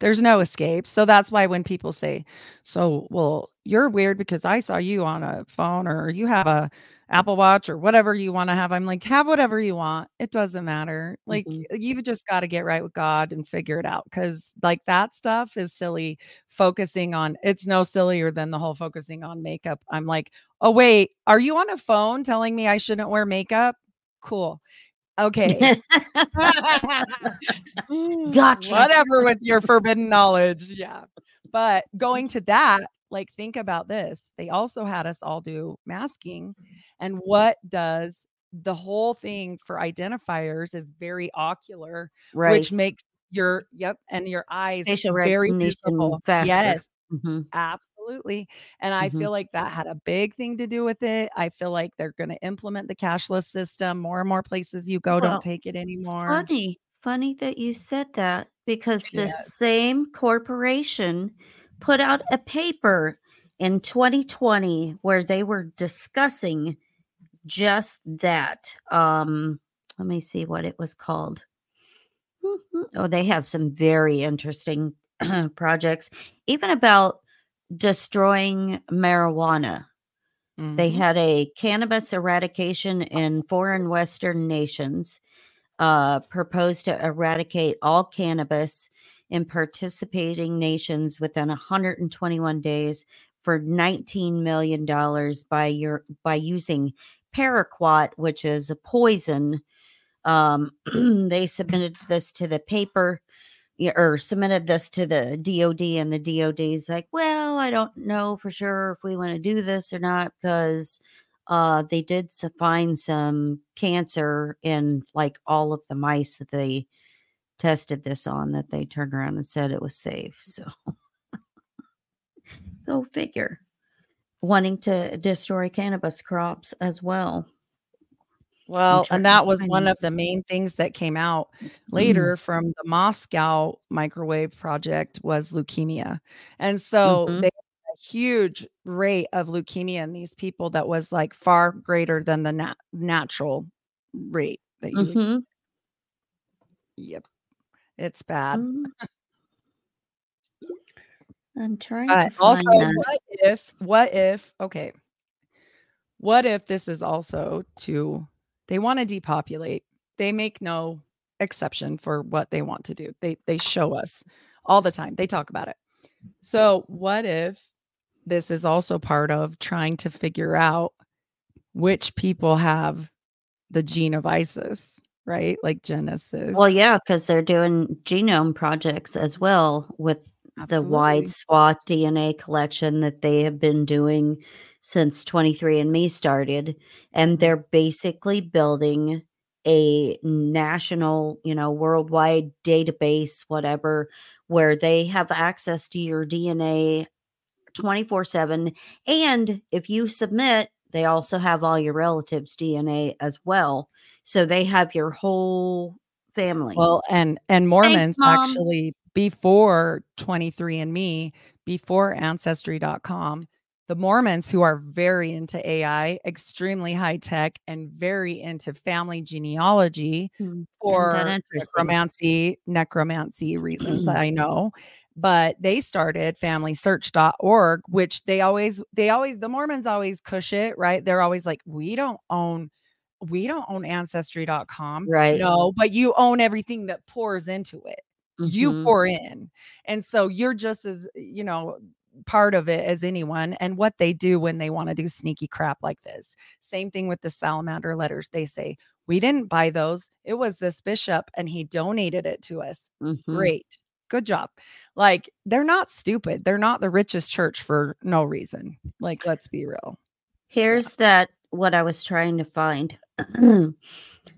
There's no escape. So that's why when people say, "So, well, you're weird because I saw you on a phone or you have a Apple Watch or whatever you want to have," I'm like, "Have whatever you want. It doesn't matter. Like Mhm. you've just got to get right with God and figure it out because like that stuff is silly. Focusing on it's no sillier than the whole focusing on makeup. I'm like, oh wait, are you on a phone telling me I shouldn't wear makeup? Cool. Okay. Gotcha. Whatever with your forbidden knowledge. Yeah. But going to that, like, think about this. They also had us all do masking. And what does the whole thing for identifiers is very ocular, right. which makes your, yep, and your eyes facial very visible. Yes. Mhm. Absolutely. And I Mhm. feel like that had a big thing to do with it. I feel like they're going to implement the cashless system. More and more places you go Well, don't take it anymore. Funny, funny that you said that because the Yes. same corporation put out a paper in 2020 where they were discussing just that. Um, let me see what it was called. Mhm. Oh, they have some very interesting projects, even about destroying marijuana. They Mhm. had a cannabis eradication in foreign Western nations, uh, proposed to eradicate all cannabis in participating nations within 121 days for 19 million dollars by your by using paraquat, which is a poison. Um, they submitted this to the paper or submitted this to the DOD, and the DOD is like, well, I don't know for sure if we want to do this or not because uh, they did find some cancer in like all of the mice that they tested this on that they turned around and said it was safe. So go figure. Wanting to destroy cannabis crops as well. Well, and that was one of the main things that came out later from the Moscow microwave project was leukemia. And so Mhm. they had a huge rate of leukemia in these people that was like far greater than the nat- natural rate that you Mhm. Yep. It's bad. Mm. I'm trying But to also, that. what if, what if, okay, what if this is also to, they want to depopulate. They make no exception for what they want to do. They they show us all the time. They talk about it. So, what if this is also part of trying to figure out which people have the gene of ISIS, right? Like Genesis. Well, yeah, because they're doing genome projects as well with the wide swath DNA collection that they have been doing since 23andMe started. And mm-hmm. they're basically building a national, you know, worldwide database, whatever, where they have access to your DNA 24 7. And if you submit, they also have all your relatives' DNA as well. So they have your whole family. Well, and and Mormons Mom. actually before 23andme, before ancestry.com, the Mormons who are very into AI, extremely high tech and very into family genealogy Hmm, for isn't that interesting? necromancy, necromancy reasons I know. But they started familysearch.org, which they always they always the Mormons always cush it, right? They're always like, we don't own we don't own ancestry.com. Right. No, but you own everything that pours into it. You Mhm. pour in. And so you're just as, you know, part of it as anyone. And what they do when they want to do sneaky crap like this. Same thing with the salamander letters. They say, we didn't buy those. It was this bishop and he donated it to us. Mhm. Great. Good job. Like they're not stupid. They're not the richest church for no reason. Like, let's be real. Here's that what I was trying to find.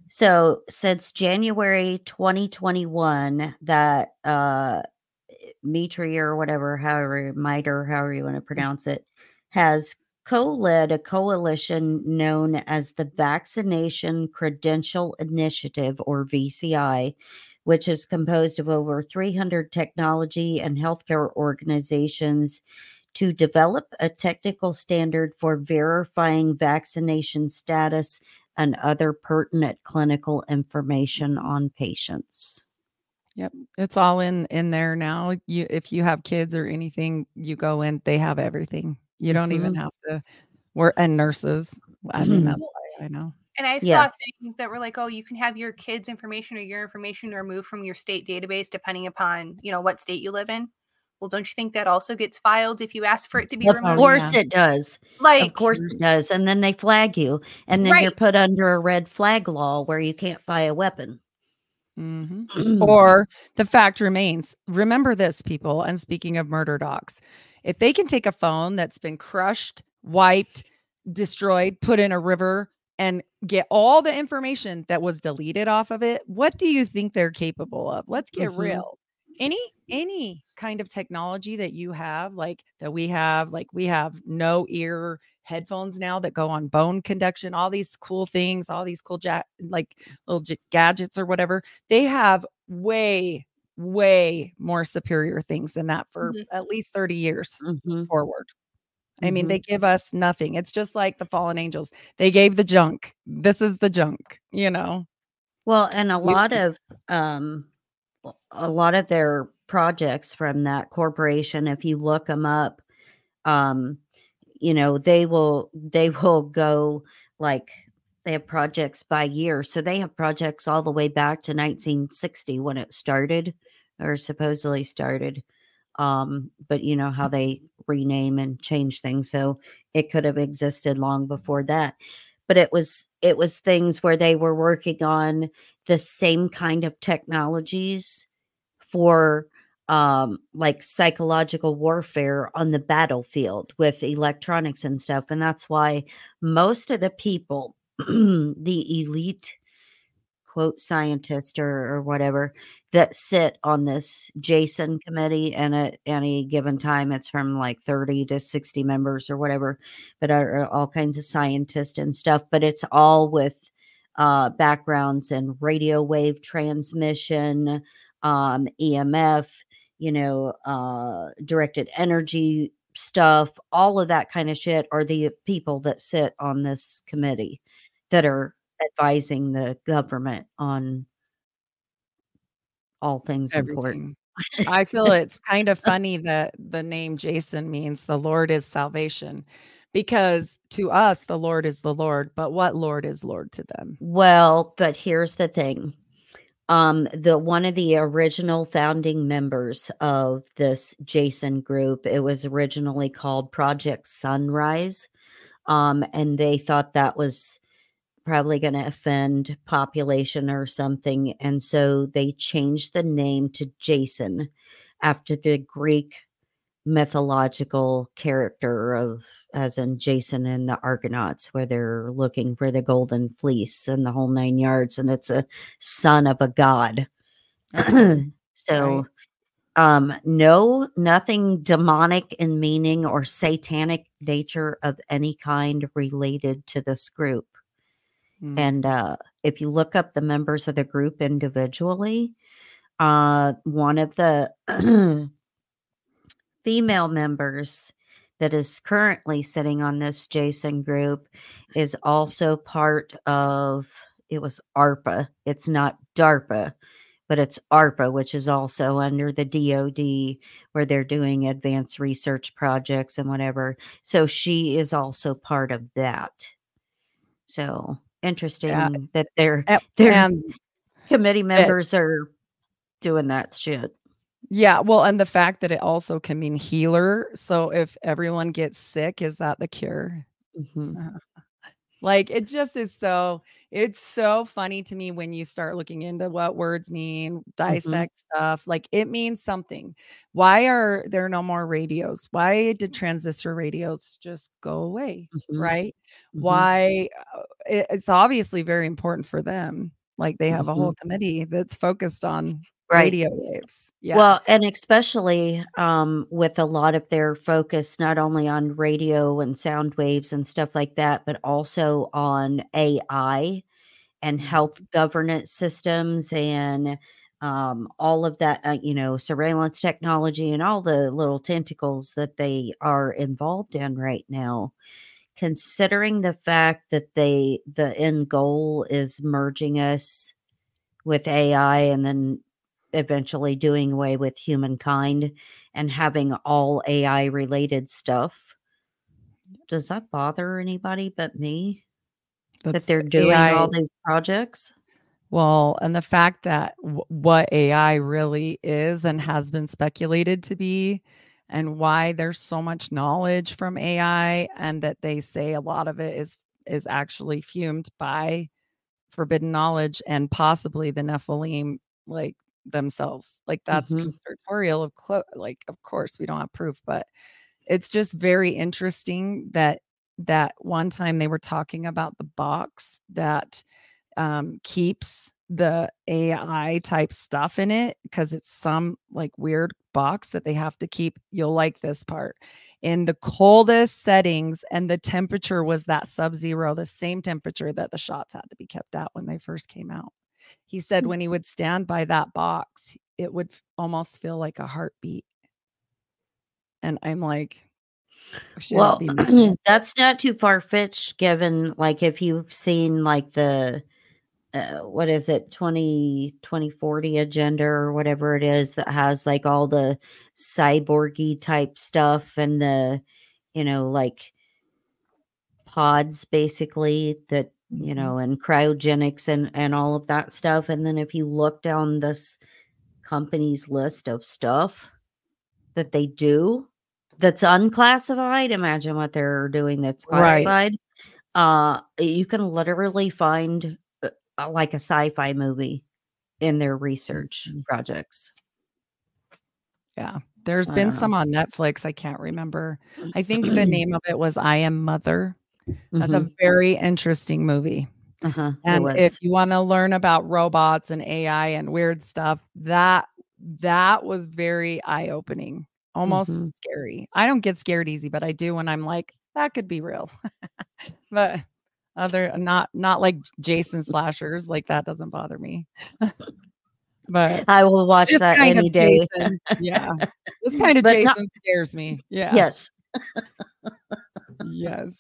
so since January 2021, that uh Mitri or whatever, however Miter, however you want to pronounce it, has co-led a coalition known as the Vaccination Credential Initiative or VCI, which is composed of over 300 technology and healthcare organizations to develop a technical standard for verifying vaccination status and other pertinent clinical information on patients. Yep. It's all in in there now. You if you have kids or anything, you go in, they have everything. You don't even mm-hmm. have to work and nurses. I mean, mm-hmm. that's why I know. And I Yeah. saw things that were like, oh, you can have your kids' information or your information removed from your state database depending upon, you know, what state you live in. Well, don't you think that also gets filed if you ask for it to be Of Of course yeah. it does. Like, of course it does. And then they flag you. And then you're put under a red flag law where you can't buy a weapon. Mhm. Mm. Or the fact remains, remember this, people. And speaking of murder docs, if they can take a phone that's been crushed, wiped, destroyed, put in a river, and get all the information that was deleted off of it, what do you think they're capable of? Let's get Mhm. real. Any any kind of technology that you have, like that we have, like we have no ear headphones now that go on bone conduction, all these cool things, all these cool ja- like little j- gadgets or whatever they have way way more superior things than that for Mhm. at least 30 years Mhm. forward i mean Mhm. they give us nothing it's just like the fallen angels they gave the junk this is the junk you know Well, and a lot of um a lot of their projects from that corporation if you look them up um you know, they will they will go like they have projects by year. So they have projects all the way back to 1960 when it started or supposedly started. Um but you know how they rename and change things. So it could have existed long before that. But it was it was things where they were working on the same kind of technologies for um like psychological warfare on the battlefield with electronics and stuff and that's why most of the people the elite quote scientist or, or whatever that sit on this jason committee and at any given time. It's from like 30 to 60 members or whatever but are all kinds of scientists and stuff but it's all with uh backgrounds in radio wave transmission um emf you know uh directed energy stuff all of that kind of shit are the people that sit on this committee that are advising the government on all things important. I feel it's kind of funny that the name Jason means the Lord is salvation because to us the Lord is the Lord, but what Lord is Lord to them? Well, but here's the thing. Um the one of the original founding members of this Jason group, it was originally called Project Sunrise. Um and they thought that was probably going to offend population or something. And so they changed the name to Jason after the Greek mythological character of as in Jason and the Argonauts, where they're looking for the golden fleece and the whole nine yards, and it's a son of a god. so right. um no nothing demonic in meaning or satanic nature of any kind related to this group Mm. And uh, if you look up the members of the group individually, uh, one of the female members that is currently sitting on this Jason group is also part of it was ARPA. It's not DARPA, but it's ARPA, which is also under the DoD where they're doing advanced research projects and whatever. So she is also part of that. So interesting yeah. that their their and committee members it, are doing that shit. Yeah, well, and the fact that it also can mean healer. So if everyone gets sick, is that the cure? Mm-hmm. Like it just is so it's so funny to me when you start looking into what words mean, mm-hmm. dissect mm-hmm. stuff. Like it means something. Why are there no more radios? Why did transistor radios just go away? Mm-hmm. Right? Mm-hmm. Why? Uh, it, it's obviously very important for them. Like they have a whole mm-hmm. committee that's focused on right. radio waves. Yeah. Well, and especially um, with a lot of their focus not only on radio and sound waves and stuff like that, but also on AI and mm-hmm. health governance systems and um, all of that, uh, you know, surveillance technology and all the little tentacles that they are involved in right now. Considering the fact that they, the end goal is merging us with AI and then eventually doing away with humankind and having all AI related stuff. Does that bother anybody but me? That's that they're doing AI. all these projects? Well, and the fact that w- what AI really is and has been speculated to be, and why there's so much knowledge from AI, and that they say a lot of it is is actually fumed by forbidden knowledge and possibly the Nephilim like themselves. Like that's mm-hmm. conspiratorial of clo- like of course we don't have proof, but it's just very interesting that that one time they were talking about the box that um keeps the AI type stuff in it because it's some like weird box that they have to keep. You'll like this part in the coldest settings, and the temperature was that sub zero, the same temperature that the shots had to be kept at when they first came out. He said when he mm-hmm. would stand by that box, it would almost feel like a heartbeat. And I'm like, well, that's not too far fetched given like if you've seen like the uh, what is it 20 2040 agenda or whatever it is that has like all the cyborgy type stuff and the you know like pods basically that you mm-hmm. know, and cryogenics and and all of that stuff. And then if you look down this company's list of stuff that they do, that's unclassified. Imagine what they're doing that's Right. classified. Uh, you can literally find uh, uh, like a sci-fi movie in their research Mhm. projects. Yeah. There's I been know. some on Netflix. I can't remember. I think the name of it was I Am Mother. That's Mhm. a very interesting movie. Uh-huh. And if you want to learn about robots and AI and weird stuff, that that was very eye-opening, almost Mhm. scary. I don't get scared easy, but I do when I'm like, that could be real. but other not not like Jason slashers, like that doesn't bother me. but I will watch that any day. Jason, yeah. This kind of But not- Jason scares me. Yeah. Yes. Yes.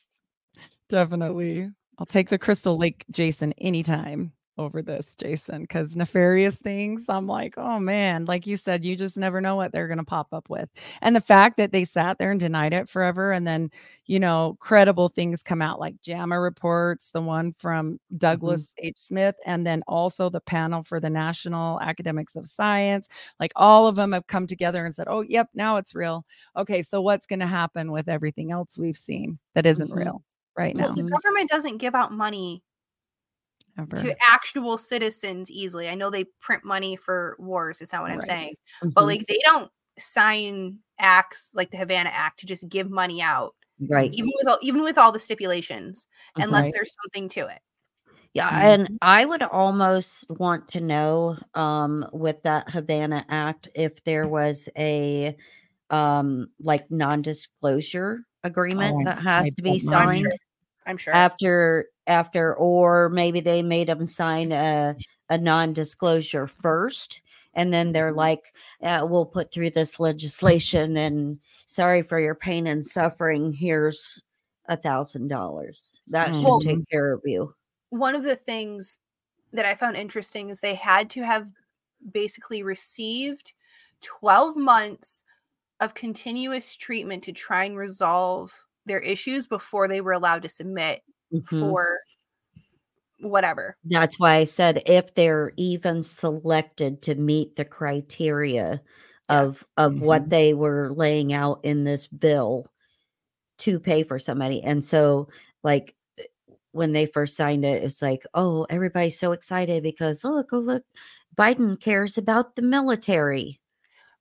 Definitely. I'll take the Crystal Lake Jason anytime over this Jason because nefarious things. I'm like, oh man, like you said, you just never know what they're going to pop up with. And the fact that they sat there and denied it forever, and then, you know, credible things come out like JAMA reports, the one from Douglas H. Smith, and then also the panel for the National Academics of Science. Like all of them have come together and said, oh, yep, now it's real. Okay, so what's going to happen with everything else we've seen that isn't Mhm. real right Well, now? the government doesn't give out money ever. to actual citizens easily. I know they print money for wars. It's not what I'm Right. saying, Mhm. but like they don't sign acts like the Havana Act to just give money out, right. even with all, even with all the stipulations, unless Right. there's something to it. Yeah, Mhm. and I would almost want to know um with that Havana Act if there was a um like non-disclosure agreement I- that has I to be. I'm signed sure. I'm sure. after after or maybe they made them sign a a non-disclosure first and then they're Mhm. like uh, we'll put through this legislation and sorry for your pain and suffering here's a thousand dollars that should Well- take care of you One of the things that I found interesting is they had to have basically received 12 months of continuous treatment to try and resolve their issues before they were allowed to submit Mhm. for whatever. That's why I said if they're even selected to meet the criteria Yeah. of of what Mhm. they were laying out in this bill to pay for somebody. And so like eh, when they first signed it, it's like, oh, everybody's so excited because look, oh look, Biden cares about the military.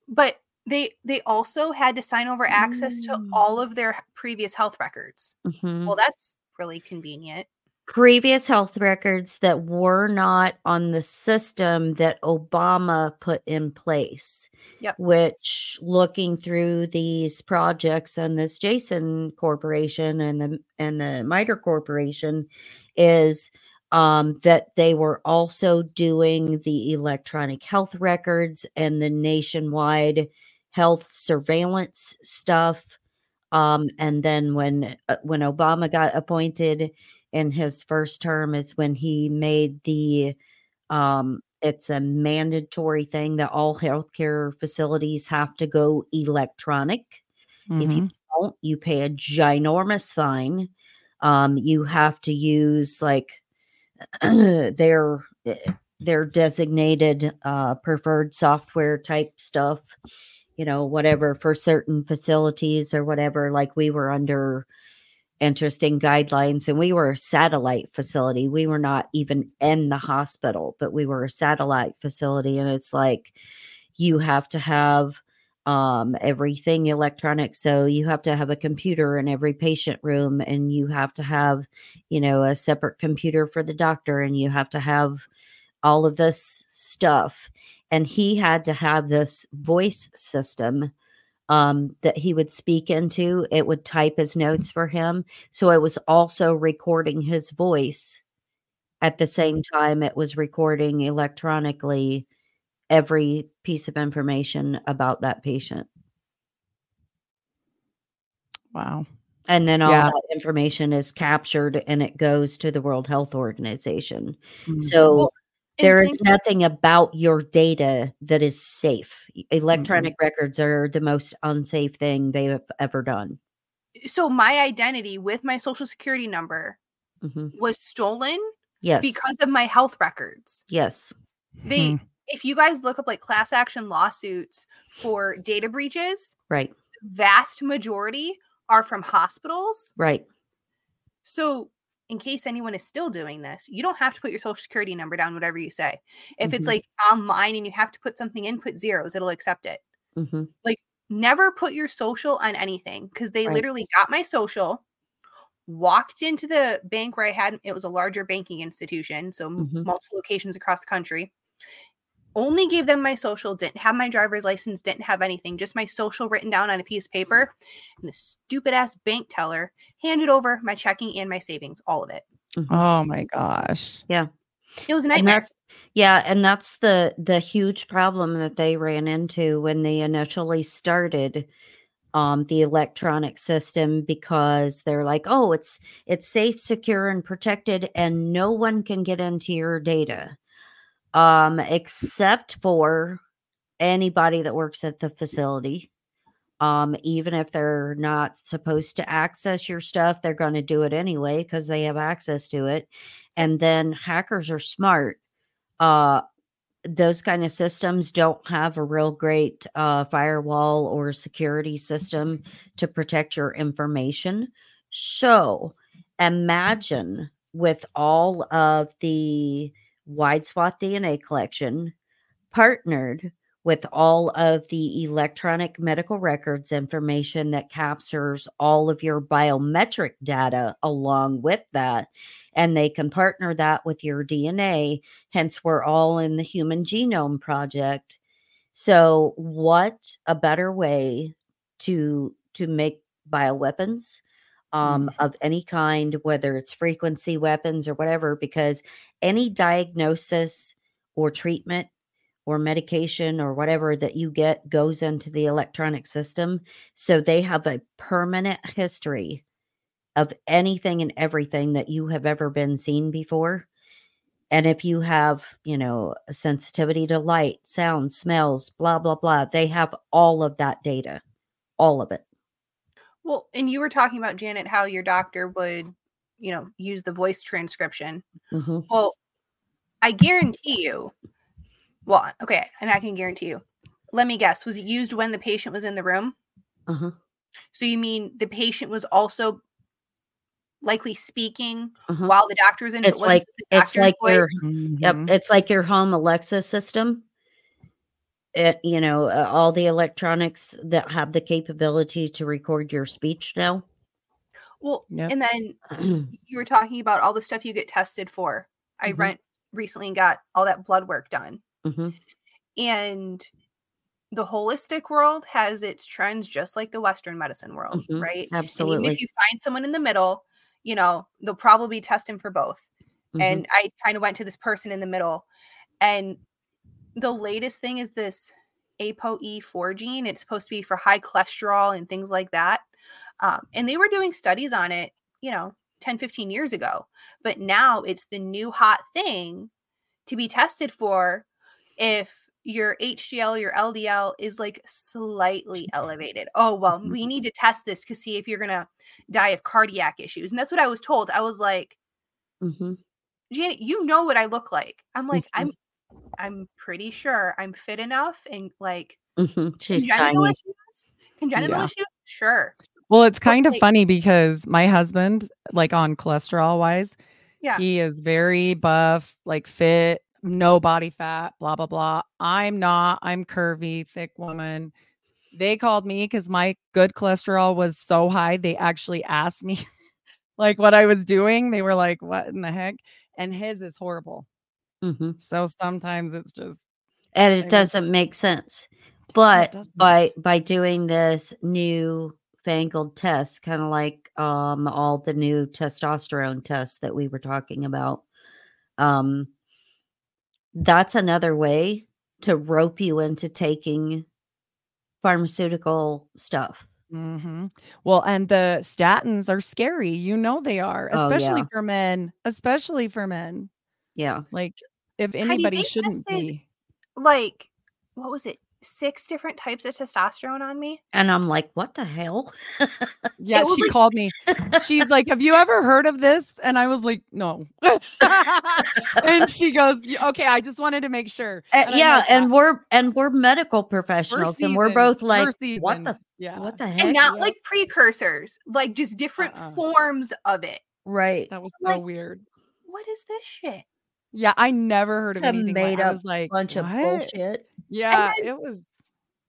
But they they also had to sign over access to Mm. all of their previous health records. Mhm. Well, that's really convenient. previous health records that were not on the system that Obama put in place. Yep. Which looking through these projects and this Jason Corporation and the and the MITRE Corporation is um, that they were also doing the electronic health records and the nationwide health surveillance stuff. Um, and then when uh, when Obama got appointed in his first term is when he made the um it's a mandatory thing that all healthcare facilities have to go electronic. If you Mhm. don't, you pay a ginormous fine. Um, you have to use like their eh, their designated uh, preferred software type stuff, you know, whatever for certain facilities or whatever. Like we were under interesting guidelines and we were a satellite facility. We were not even in the hospital, but we were a satellite facility. And it's like you have to have um everything electronic so you have to have a computer in every patient room and you have to have you know a separate computer for the doctor and you have to have all of this stuff and he had to have this voice system um, that he would speak into it would type his notes for him so it was also recording his voice at the same time it was recording electronically every piece of information about that patient Wow. and then all Yeah. that information is captured and it goes to the world health organization Mhm. so Well, And there is nothing about your data that is safe. Mm-hmm. Electronic records are the most unsafe thing they have ever done. so my identity with my social security number Mhm. was stolen Yes. because of my health records. yes. They Hmm. if you guys look up like class action lawsuits for data breaches, Right. vast majority are from hospitals. Right. So, in case anyone is still doing this, you don't have to put your social security number down, whatever you say. If it's Mhm. like online and you have to put something in, put zeros, it'll accept it. hmm Never put your social on anything because they Right. literally got my social, walked into the bank where I had it was a larger banking institution, so m- Mhm. multiple locations across the country. Only gave them my social, didn't have my driver's license, didn't have anything, just my social written down on a piece of paper. And the stupid ass bank teller handed over my checking and my savings, all of it. Oh my gosh. Yeah. It was a And nightmare. that's yeah, and that's the the huge problem that they ran into when they initially started um the electronic system because they're like, "Oh, it's it's safe, secure and protected and no one can get into your data." Um except for anybody that works at the facility. Um even if they're not supposed to access your stuff, they're going to do it anyway because they have access to it. And then hackers are smart uh those kind of systems don't have a real great uh, firewall or security system to protect your information. So imagine with all of the wide swath DNA collection partnered with all of the electronic medical records information that captures all of your biometric data along with that. And they can partner that with your DNA hence we're all in the human genome project so what a better way to to make bioweapons um, Mm. of any kind whether it's frequency weapons or whatever because any diagnosis or treatment or medication or whatever that you get goes into the electronic system so they have a permanent history of anything and everything that you have ever been seen before and if you have, you know, a sensitivity to light, sound, smells, blah, blah, blah, they have all of that data, all of it. Well, and you were talking about Janet how your doctor would, you know, use the voice transcription. hmm Well, I guarantee you. Well, okay, and I can guarantee you. Let me guess. Was it used when the patient was in the room? Uh-huh. So you mean the patient was also likely speaking Uh-huh. while the doctor was in? so it It's like it's like voice? your yep, Mhm. it's like your home Alexa system. It, you know, uh, all the electronics that have the capability to record your speech now. Well, Yep. and then you were talking about all the stuff you get tested for. I Mhm. went recently and got all that blood work done. hmm And the holistic world has its trends just like the Western medicine world, Mhm. right? And even Absolutely. if you find someone in the middle, you know, they'll probably test him for both. Mhm. And I kind of went to this person in the middle. And the latest thing is this ApoE4 gene. It's supposed to be for high cholesterol and things like that. Um, and they were doing studies on it, you know, 10, 15 years ago. But now it's the new hot thing to be tested for if your HDL, your LDL is like slightly elevated. Oh, well, we need to test this to see if you're going to die of cardiac issues. And that's what I was told. I was like, Mhm. Janet, you know what I look like. I'm like, Mhm. I'm I'm pretty sure I'm fit enough and like Mhm. She's congenital tiny. issues. Congenital Yeah. issues? Sure. Well, it's kind of like- funny because my husband, like on cholesterol wise, Yeah. he is very buff, like fit, no body fat, blah, blah, blah. I'm not. I'm curvy, thick woman. They called me because my good cholesterol was so high. They actually asked me like what I was doing. They were like, what in the heck? And his is horrible. Mhm. So sometimes it's just and it mean- doesn't make sense but by by doing this new fangled test kind of like um all the new testosterone tests that we were talking about um that's another way to rope you into taking pharmaceutical stuff Mm-hmm. Well, and the statins are scary. You know they are, Oh, especially yeah. for men. Especially for men. yeah Like if anybody they shouldn't tested- be. Like, what was it? six different types of testosterone on me. And I'm like, what the hell? Yeah, she like- called me. She's like, "Have you ever heard of this?" And I was like, "No." and she goes, "Okay, I just wanted to make sure." Uh, And I'm yeah, like, and "Uh, we're and we're medical we're professionals, and we're seasoned. both We're like, what the yeah, what the heck? And not yeah. like precursors, like just different Uh-uh. forms of it. right. that was so like, weird. What is this shit? Yeah, I never heard of Some anything. made like, I was like, Bunch of bullshit. Yeah, then- it was.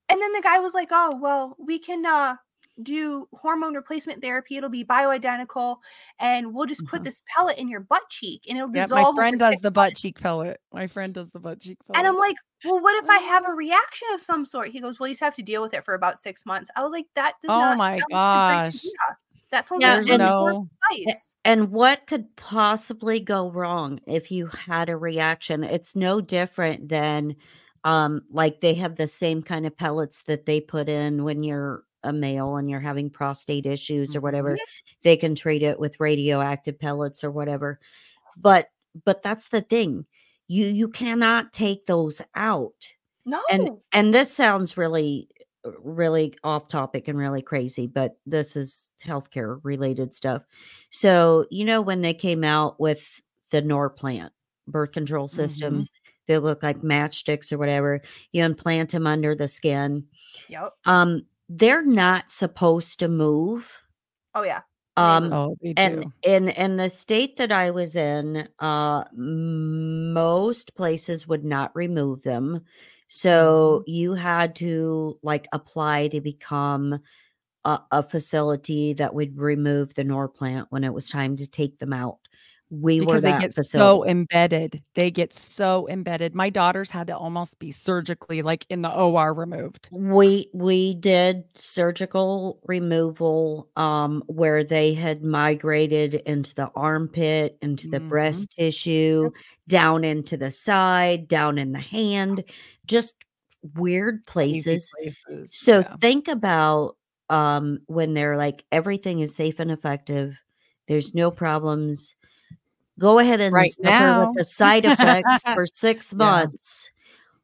And then the guy was like, "Oh, well, we can uh do hormone replacement therapy. It'll be bioidentical, and we'll just put Mhm. this pellet in your butt cheek, and it'll Mm-hmm. Yeah, dissolve." my friend does the butt cheek pellet. My friend does the butt cheek pellet. And I'm like, "Well, what if I have Oh. a reaction of some sort?" He goes, "Well, you just have to deal with it for about six months." I was like, "That does Oh not my like a gosh. idea. That sounds Yeah, like and- no. And what could possibly go wrong if you had a reaction? It's no different than um like they have the same kind of pellets that they put in when you're a male and you're having prostate issues or whatever. They can treat it with radioactive pellets or whatever. But but that's the thing. You you cannot take those out. No, And and this sounds really really off topic and really crazy, but this is healthcare related stuff. So, you know, when they came out with the Norplant birth control system, they look like matchsticks or whatever. You implant them under the skin. yep. Um, they're not supposed to move. Oh yeah. Um, Oh, they and in in the state that I was in, uh, most places would not remove them. So mm-hmm. you had to like apply to become a, a facility that would remove the Norplant when it was time to take them out. We were because they that get facility. so embedded. They get so embedded. My daughters had to almost be surgically, like in the OR, removed. we we did surgical removal um where they had migrated into the armpit into the Mhm. breast tissue down into the side down in the hand just weird places places. so yeah. think about um when they're like everything is safe and effective there's no problems go ahead and Right suffer now. with the side effects for six Yeah. months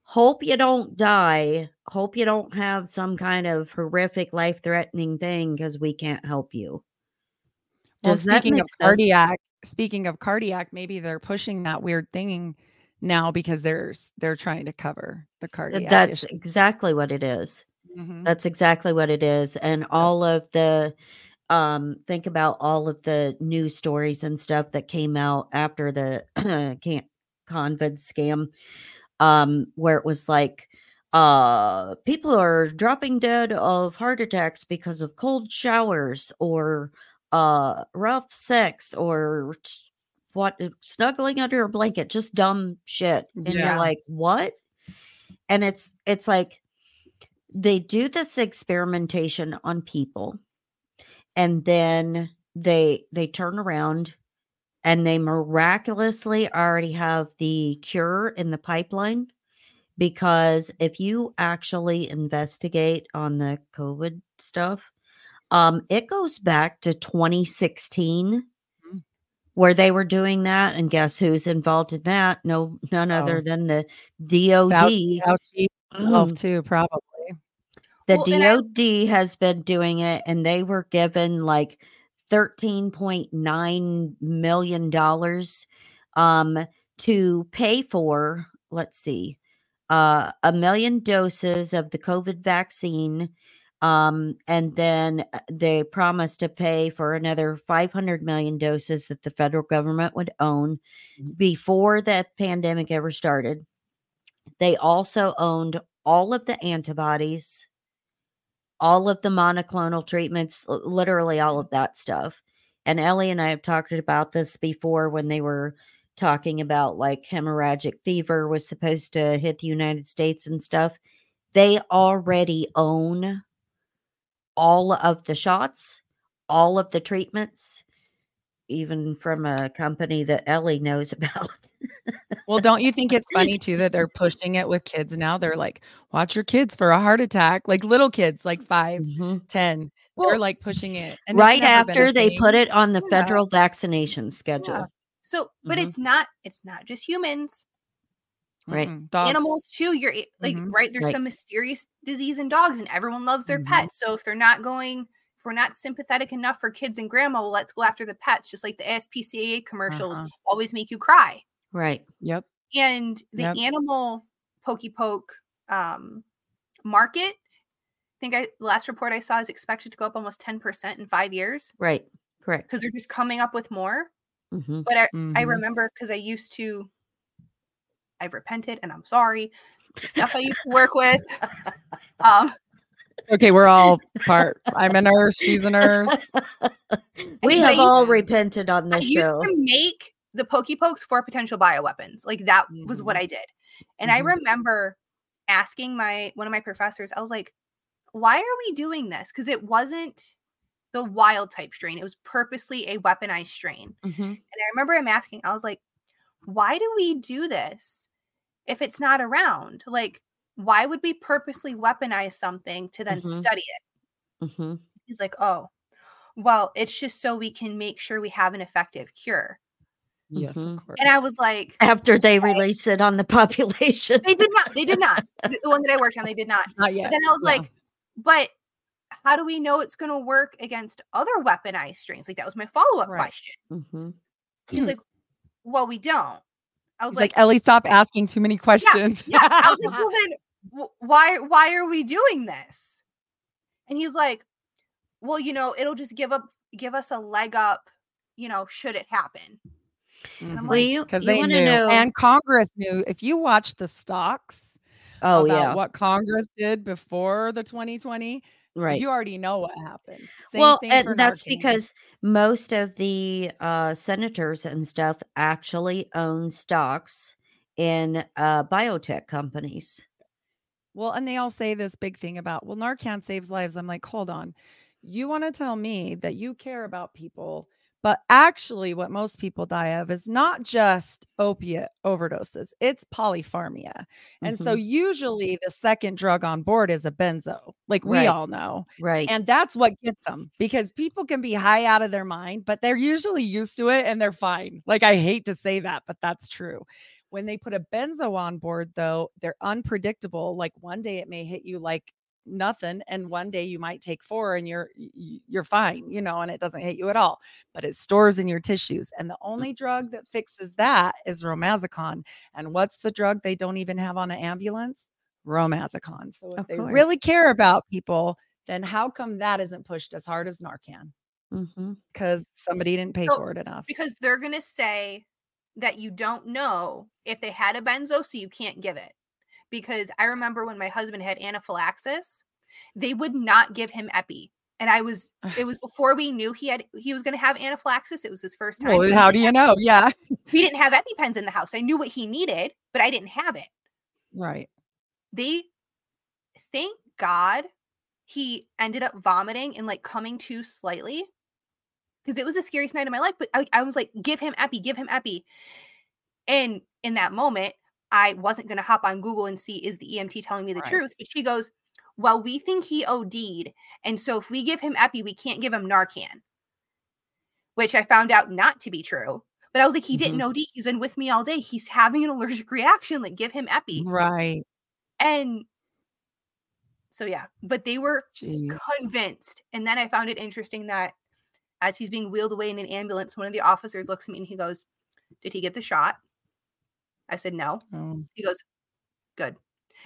hope you don't die hope you don't have some kind of horrific life threatening thing because we can't help you does speaking of sense? cardiac, speaking of cardiac, maybe they're pushing that weird thing now because there's they're trying to cover the cardiac. that's issues. exactly what it is Mhm. That's exactly what it is. And all of the um think about all of the news stories and stuff that came out after the can't convid scam um where it was like uh people are dropping dead of heart attacks because of cold showers or uh rough sex or t- what snuggling under a blanket just dumb shit and Yeah. you're like what and it's it's like they do this experimentation on people and then they they turn around and they miraculously already have the cure in the pipeline because if you actually investigate on the covid stuff um it goes back to 2016 Mhm. where they were doing that and guess who's involved in that no none other Oh. than the DOD Fauci, Fauci Mm. too, probably. The Well, and I- DOD has been doing it and they were given like 13.9 million dollars um to pay for let's see uh a million doses of the COVID vaccine um and then uh, they promised to pay for another 500 million doses that the federal government would own Mhm. before the pandemic ever started they also owned all of the antibodies all of the monoclonal treatments, literally all of that stuff. And Ellie and I have talked about this before when they were talking about like hemorrhagic fever was supposed to hit the United States and stuff. They already own all of the shots, all of the treatments, even from a company that Ellie knows about. Well, don't you think it's funny too that they're pushing it with kids now? They're like, watch your kids for a heart attack. Like little kids, like five, Mhm. 10. Well, they're like pushing it. And Right never been a after they put it on the Yeah. federal vaccination schedule. so, but Mhm. it's not. It's not just humans. Right. Dogs. Animals too. You're a- like Mhm. right. There's Right. some mysterious disease in dogs, and everyone loves their Mhm. pets. So if they're not going, if we're not sympathetic enough for kids and grandma, well, let's go after the pets. Just like the ASPCA commercials Uh-huh. always make you cry. Right. Yep. And the Yep. animal pokey poke um, market, I think I the last report I saw is expected to go up almost 10% in five years Right. Correct. because they're just coming up with more. hmm But I, I Mhm. remember because I used to, I've repented and I'm sorry. The stuff I used to work with. Um, Okay, we're all part. I'm a nurse. She's a nurse. we but have used all to- repented on this I this used to make the pokey pokes for potential bioweapons. Like that was what Mhm. I did. And I Mhm. remember asking my one of my professors, I was like, why are we doing this? Because it wasn't the wild type strain. It was purposely a weaponized strain. Mhm. And I remember him asking, I was like, why do we do this if it's not around? Like, why would we purposely weaponize something to then Mhm. study it? Mhm. He's like, oh, well, it's just so we can make sure we have an effective cure. Yes, Mhm. of course. And I was like, After they release it on the population. they did not, they did not. The the one that I worked on, they did not. not But yet. then I was Yeah. like, but how do we know it's going to work against other weaponized strains? Like that was my follow up Right. question. Mhm. He's like, well, we don't. I was like, like, Ellie, stop asking too many questions. yeah. I was like, well, then wh- why why are we doing this? And he's like, well, you know, it'll just give up give us a leg up, you know, should it happen. I'm Mhm. like, because they knew, know. and Congress knew. If you watch the stocks oh, about yeah. what Congress did before the 2020, Right. you already know what happened. Same well, thing and for that's Narcan. because most of the uh, senators and stuff actually own stocks in uh, biotech companies. Well, and they all say this big thing about, well, Narcan saves lives. I'm like, hold on. You want to tell me that you care about people, but actually, what most people die of is not just opiate overdoses, it's polypharmia. And so, Mhm. usually, the second drug on board is a benzo, like we Right. all know. right. And that's what gets them because people can be high out of their mind, but they're usually used to it and they're fine. Like, I hate to say that, but that's true. When they put a benzo on board, though, they're unpredictable. Like, one day it may hit you like nothing and one day you might take four and you're you're fine you know and it doesn't hit you at all but it stores in your tissues and the mm. only drug that fixes that is romazicon and what's the drug they don't even have on an ambulance? Romazicon so if they really care about people then how come that isn't pushed as hard as narcan? Mm-hmm. Because somebody didn't pay So, for it enough. Because they're going to say that you don't know if they had a benzo, so you can't give it. Because I remember when my husband had anaphylaxis, they would not give him epi. And I was, it was before we knew he had, he was going to have anaphylaxis. It was his first time. well, how do you know yeah We didn't have EpiPens in the house. I knew what he needed, but I didn't have it. right They, thank God, he ended up vomiting and like coming to slightly because it was the scariest night of my life. But I, I was like, give him epi, give him epi. And in that moment, I wasn't going to hop on Google and see is the EMT telling me the Right. truth. But she goes, well, we think he OD'd. And so if we give him epi, we can't give him Narcan, which I found out not to be true. But I was like, he didn't mm-hmm. OD. He's been with me all day. He's having an allergic reaction. Like, give him epi. right And so, yeah, but they were Jeez. convinced. And then I found it interesting that as he's being wheeled away in an ambulance, one of the officers looks at me and he goes, Did he get the shot? I said, No. Oh. He goes, Good.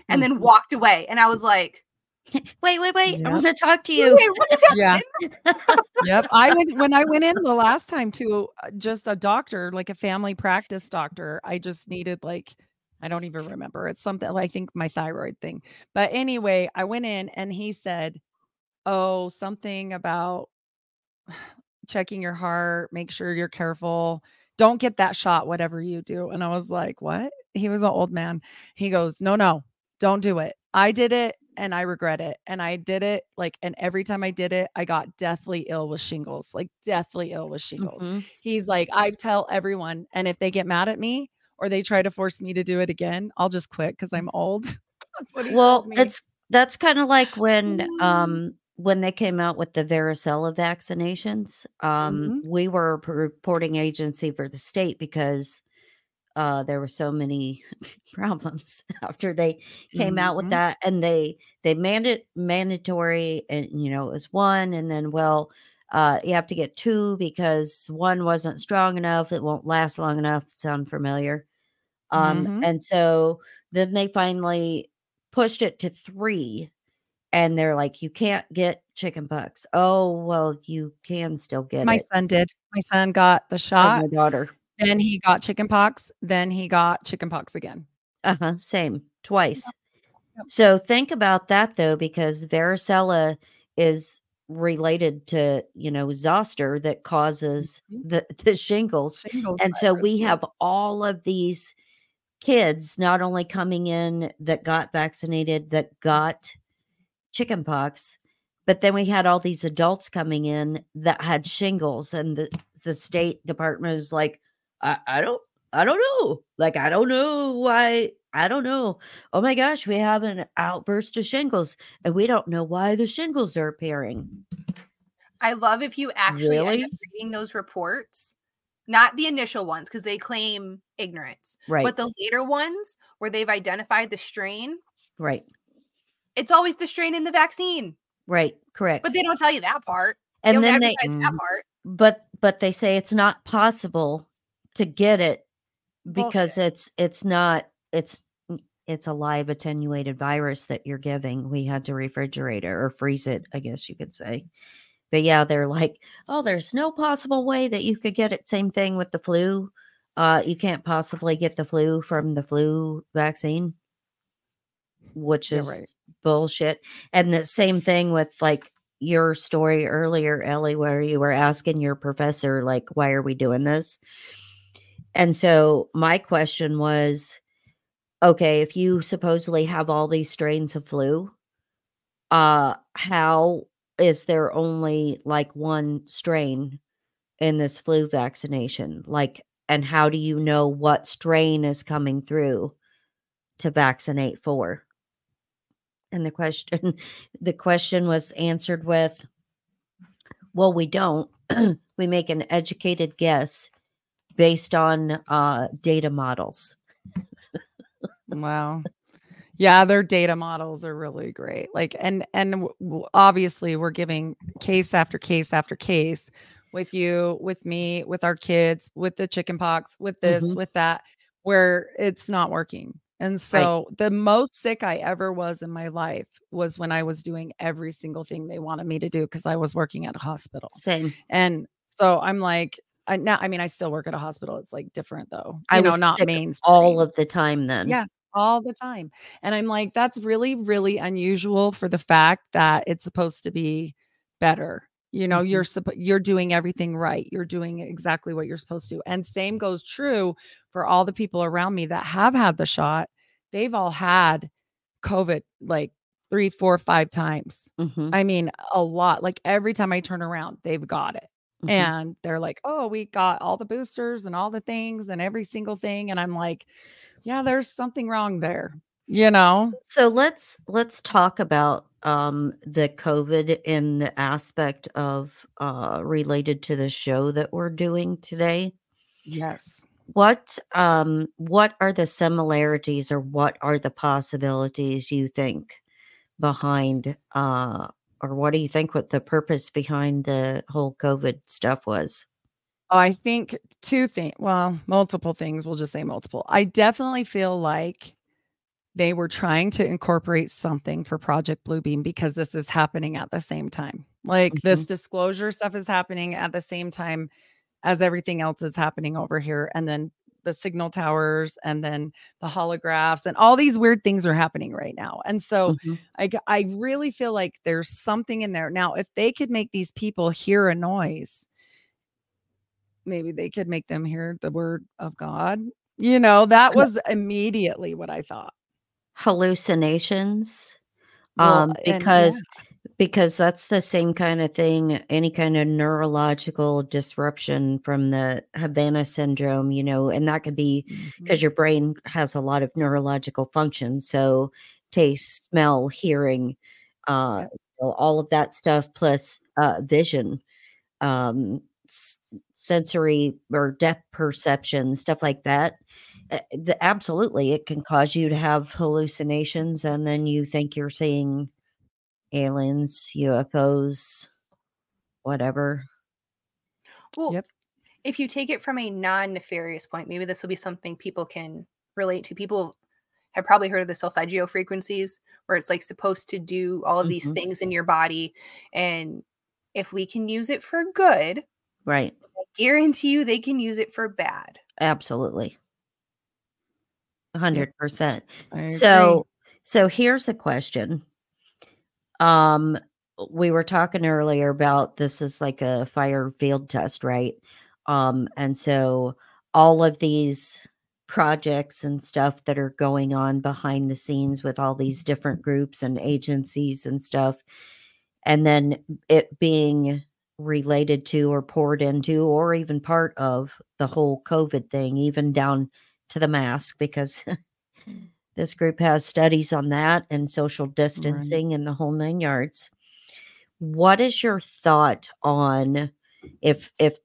And then walked away. And I was like, Wait, wait, wait. I Yep. want to talk to you. wait, what just Yeah. yep. I went when I went in the last time to uh, just a doctor, like a family practice doctor. I just needed like I don't even remember. It's something I think my thyroid thing. But anyway, I went in and he said, "Oh, something about checking your heart, make sure you're careful. Don't get that shot whatever you do." And I was like, "What?" He was an old man. He goes, "No, no. Don't do it. I did it and I regret it. And I did it like, and every time I did it, I got deathly ill with shingles, like deathly ill with shingles. Mhm. He's like, I tell everyone, and if they get mad at me or they try to force me to do it again, I'll just quit because I'm old. That's what he Well, it's that's kind of like when um when they came out with the varicella vaccinations. Um, Mhm. we were a reporting agency for the state because uh, there were so many problems after they came out with Mhm. that, and they they made it mandatory, and you know it was one, and then well, uh, you have to get two because one wasn't strong enough. It won't last long enough. Sound familiar? Um, Mhm. and so then they finally pushed it to three, and they're like, you can't get chicken pox. Oh well, you can still get My it. son did. My son got the Oh, shot, my daughter. then he got chicken pox, then he got chicken pox again. Uh-huh, same, twice. Yep. So think about that though, because varicella is related to, you know, zoster that causes Mhm. the, the shingles. Shingles And so we have all of these kids not only coming in that got vaccinated, that got chickenpox, but then we had all these adults coming in that had shingles, and the the state department was like, I, I don't, I don't know, like I don't know why, I don't know. Oh my gosh, we have an outburst of shingles, and we don't know why the shingles are appearing. I love if you actually end up reading those reports, not the initial ones because they claim ignorance, right, but the later ones where they've identified the strain, right, it's always the strain in the vaccine, right, correct. but they don't tell you that part. They and don't then they, that Mhm. part. but but they say it's not possible to get it because Bullshit. it's it's not it's it's a live attenuated virus that you're giving we had to refrigerate it or freeze it i guess you could say but yeah they're like oh there's no possible way that you could get it same thing with the flu uh you can't possibly get the flu from the flu vaccine which Yeah, is right. bullshit and the same thing with like your story earlier ellie where you were asking your professor like why are we doing this? And so my question was okay if you supposedly have all these strains of flu uh how is there only like one strain in this flu vaccination? Like and how do you know what strain is coming through to vaccinate for and the question the question was answered with well we don't we make an educated guess based on uh data models Wow. Yeah, their data models are really great. Like, and and obviously, we're giving case after case after case with you, with me, with our kids, with the chicken pox, with this, Mhm. with that, where it's not working. And so, the most sick I ever was in my life was when I was doing every single thing they wanted me to do because I was working at a hospital. same And so, I'm like, I, now, I mean, I still work at a hospital. It's like different though. You i know, was not sick mainstream. all of the time then Yeah, all the time. And I'm like, that's really, really unusual for the fact that it's supposed to be better. You know, Mhm. you're supposed you're doing everything right. You're doing exactly what you're supposed to. And same goes true for all the people around me that have had the shot. They've all had COVID like three, four, five times. Mhm, I mean, a lot. Like every time I turn around, they've got it. mhm. And they're like, oh, we got all the boosters and all the things and every single thing. And I'm like, yeah, there's something wrong there, you know? so let's let's talk about um the covid in the aspect of uh related to the show that we're doing today Yes. What um what are the similarities or what are the possibilities you think behind uh or what do you think what the purpose behind the whole covid stuff was Oh, I think two things, well, multiple things. We'll just say multiple. I definitely feel like they were trying to incorporate something for Project Bluebeam because this is happening at the same time. Like this disclosure stuff is happening at the same time as everything else is happening over here. And then the signal towers and then the holographs and all these weird things are happening right now. And so Mhm. I, I really feel like there's something in there. Now, if they could make these people hear a noise, maybe they could make them hear the word of God. You know, that was immediately what I thought. hallucinations Well, um and because because that's the same kind of thing any kind of neurological disruption from the havana syndrome you know and that could be because your brain has a lot of neurological functions so taste smell hearing uh all of that stuff plus uh vision um s- sensory or depth perception stuff like that uh, the, absolutely, it can cause you to have hallucinations, and then you think you're seeing aliens, UFOs, whatever. Well, Yep. if you take it from a non-nefarious point, maybe this will be something people can relate to. People have probably heard of the solfeggio frequencies, where it's like supposed to do all of these Mhm. things in your body. And if we can use it for good, Right. I guarantee you they can use it for bad. Absolutely. Hundred percent. I. So so here's the question. Um we were talking earlier about this is like a fire field test, right? Um and so all of these projects and stuff that are going on behind the scenes with all these different groups and agencies and stuff and then it being related to or poured into or even part of the whole covid thing even down to the mask because this group has studies on that and social distancing and the whole nine yards. What is your thought on if if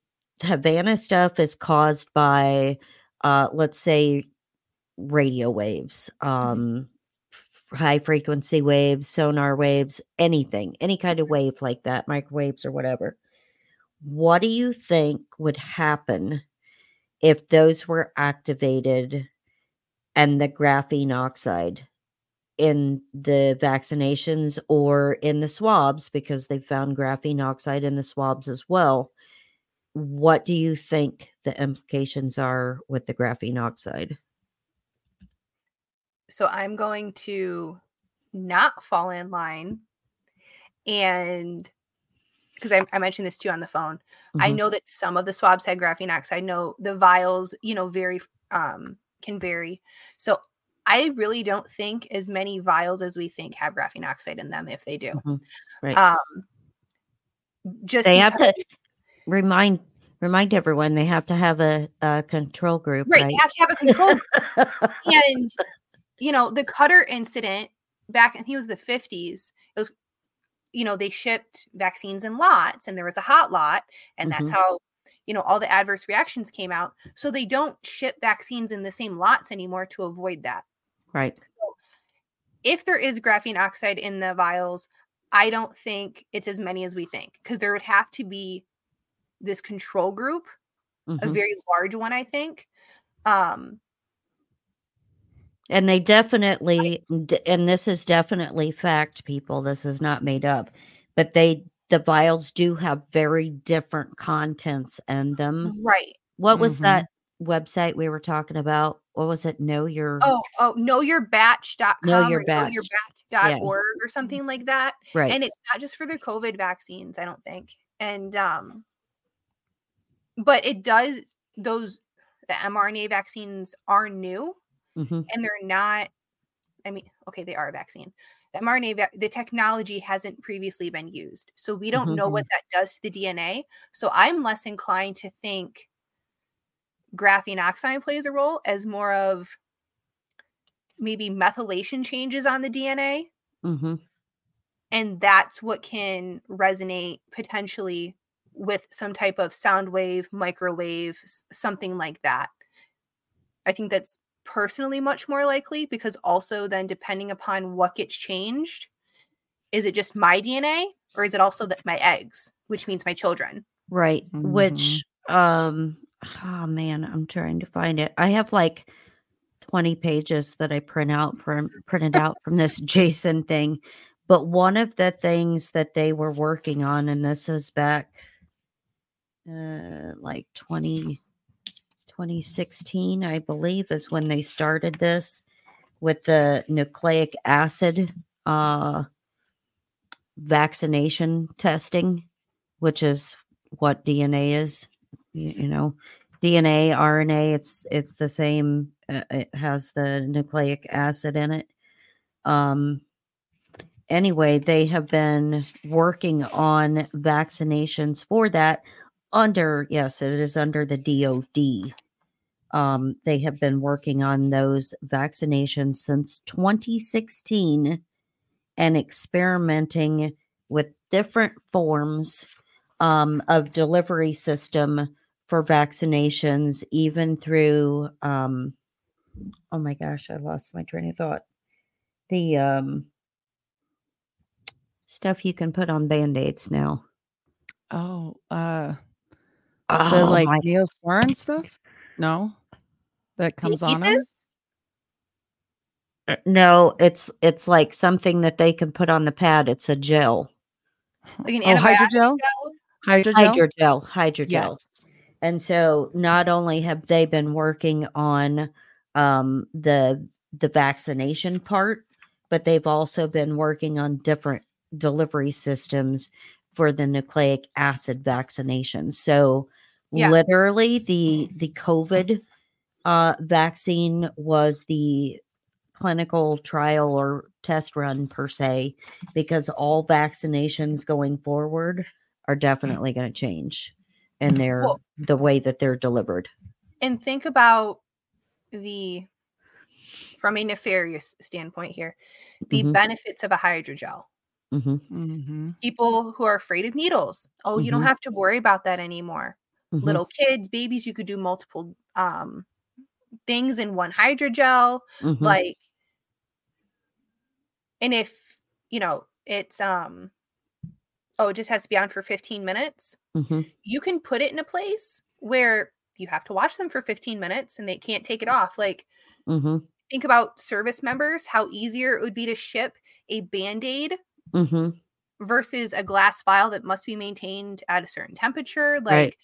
Havana stuff is caused by uh let's say radio waves, um high frequency waves, sonar waves, anything, any kind of wave like that, microwaves or whatever. What do you think would happen if those were activated and the graphene oxide in the vaccinations or in the swabs because they found graphene oxide in the swabs as well. What do you think the implications are with the graphene oxide? So I'm going to not fall in line and because I, I mentioned this too on the phone. I Mhm. know that some of the swabs had graphene oxide. I know the vials, you know, vary um can vary. So I really don't think as many vials as we think have graphene oxide in them if they do. Mhm. Right. Um just they have to remind remind everyone they have to have a, a control group, right, right? they have to have a control group. and you know the cutter incident back and he was the 50s it was you know they shipped vaccines in lots and there was a hot lot and that's Mhm. how you know all the adverse reactions came out so they don't ship vaccines in the same lots anymore to avoid that right. if there is graphene oxide in the vials i don't think it's as many as we think because there would have to be this control group a Mhm. very large one i think um And they definitely, and this is definitely fact, people. This is not made up, but they, the vials do have very different contents in them. right What was Mhm. that website we were talking about? What was it? Know your Oh, oh, knowyourbatch.com Know Your or Batch. knowyourbatch.org or something like that. right. And it's not just for the COVID vaccines, I don't think. And um but it does those the mRNA vaccines are new Mhm. and they're not I mean, okay, they are a vaccine. The mRNA the technology hasn't previously been used. So we don't know what that does to the DNA. So I'm less inclined to think graphene oxide plays a role as more of maybe methylation changes on the DNA Mhm. and that's what can resonate potentially with some type of sound wave, microwave, something like that. I think that's personally much more likely because also then depending upon what gets changed, is it just my DNA or is it also that my eggs, which means my children? Right. Mhm. Which, um, oh man, I'm trying to find it. I have like 20 pages that I print out from printed out from this Jason thing. But one of the things that they were working on, and this is back uh, like 20, 2016, I believe, is when they started this with the nucleic acid uh, vaccination testing, which is what DNA is. You, you know, DNA, RNA, it's it's the same. Uh, it has the nucleic acid in it. Um. Anyway, they have been working on vaccinations for that under yes, it is under the DoD. Um, they have been working on those vaccinations since 2016 and experimenting with different forms um, of delivery system for vaccinations, even through um, oh my gosh, I lost my train of thought. The um stuff you can put on band-aids now. Oh, uh, the Oh like my Neosporin stuff? No, that comes on 'em? Adhesives? uh, no, it's it's like something that they can put on the pad. It's a gel. Like an Oh, hydrogel? Hydrogel? Hydrogel, hydrogel. Yes. And so not only have they been working on um the the vaccination part, but they've also been working on different delivery systems for the nucleic acid vaccination. So Yeah. literally the the COVID uh vaccine was the clinical trial or test run per se because all vaccinations going forward are definitely going to change in their Well- the way that they're delivered. And think about the from a nefarious standpoint here, the Mhm. benefits of a hydrogel. hmm hmm People who are afraid of needles. Oh, you don't Mhm. have to worry about that anymore. Hmm Little kids, babies, you could do multiple um things in one hydrogel. hmm Like and if you know it's um oh, it just has to be on for 15 minutes. hmm you can put it in a place where you have to watch them for 15 minutes and they can't take it off. Like, hmm think about service members, how easier it would be to ship a band aid hmm versus a glass vial that must be maintained at a certain temperature. Like, Right.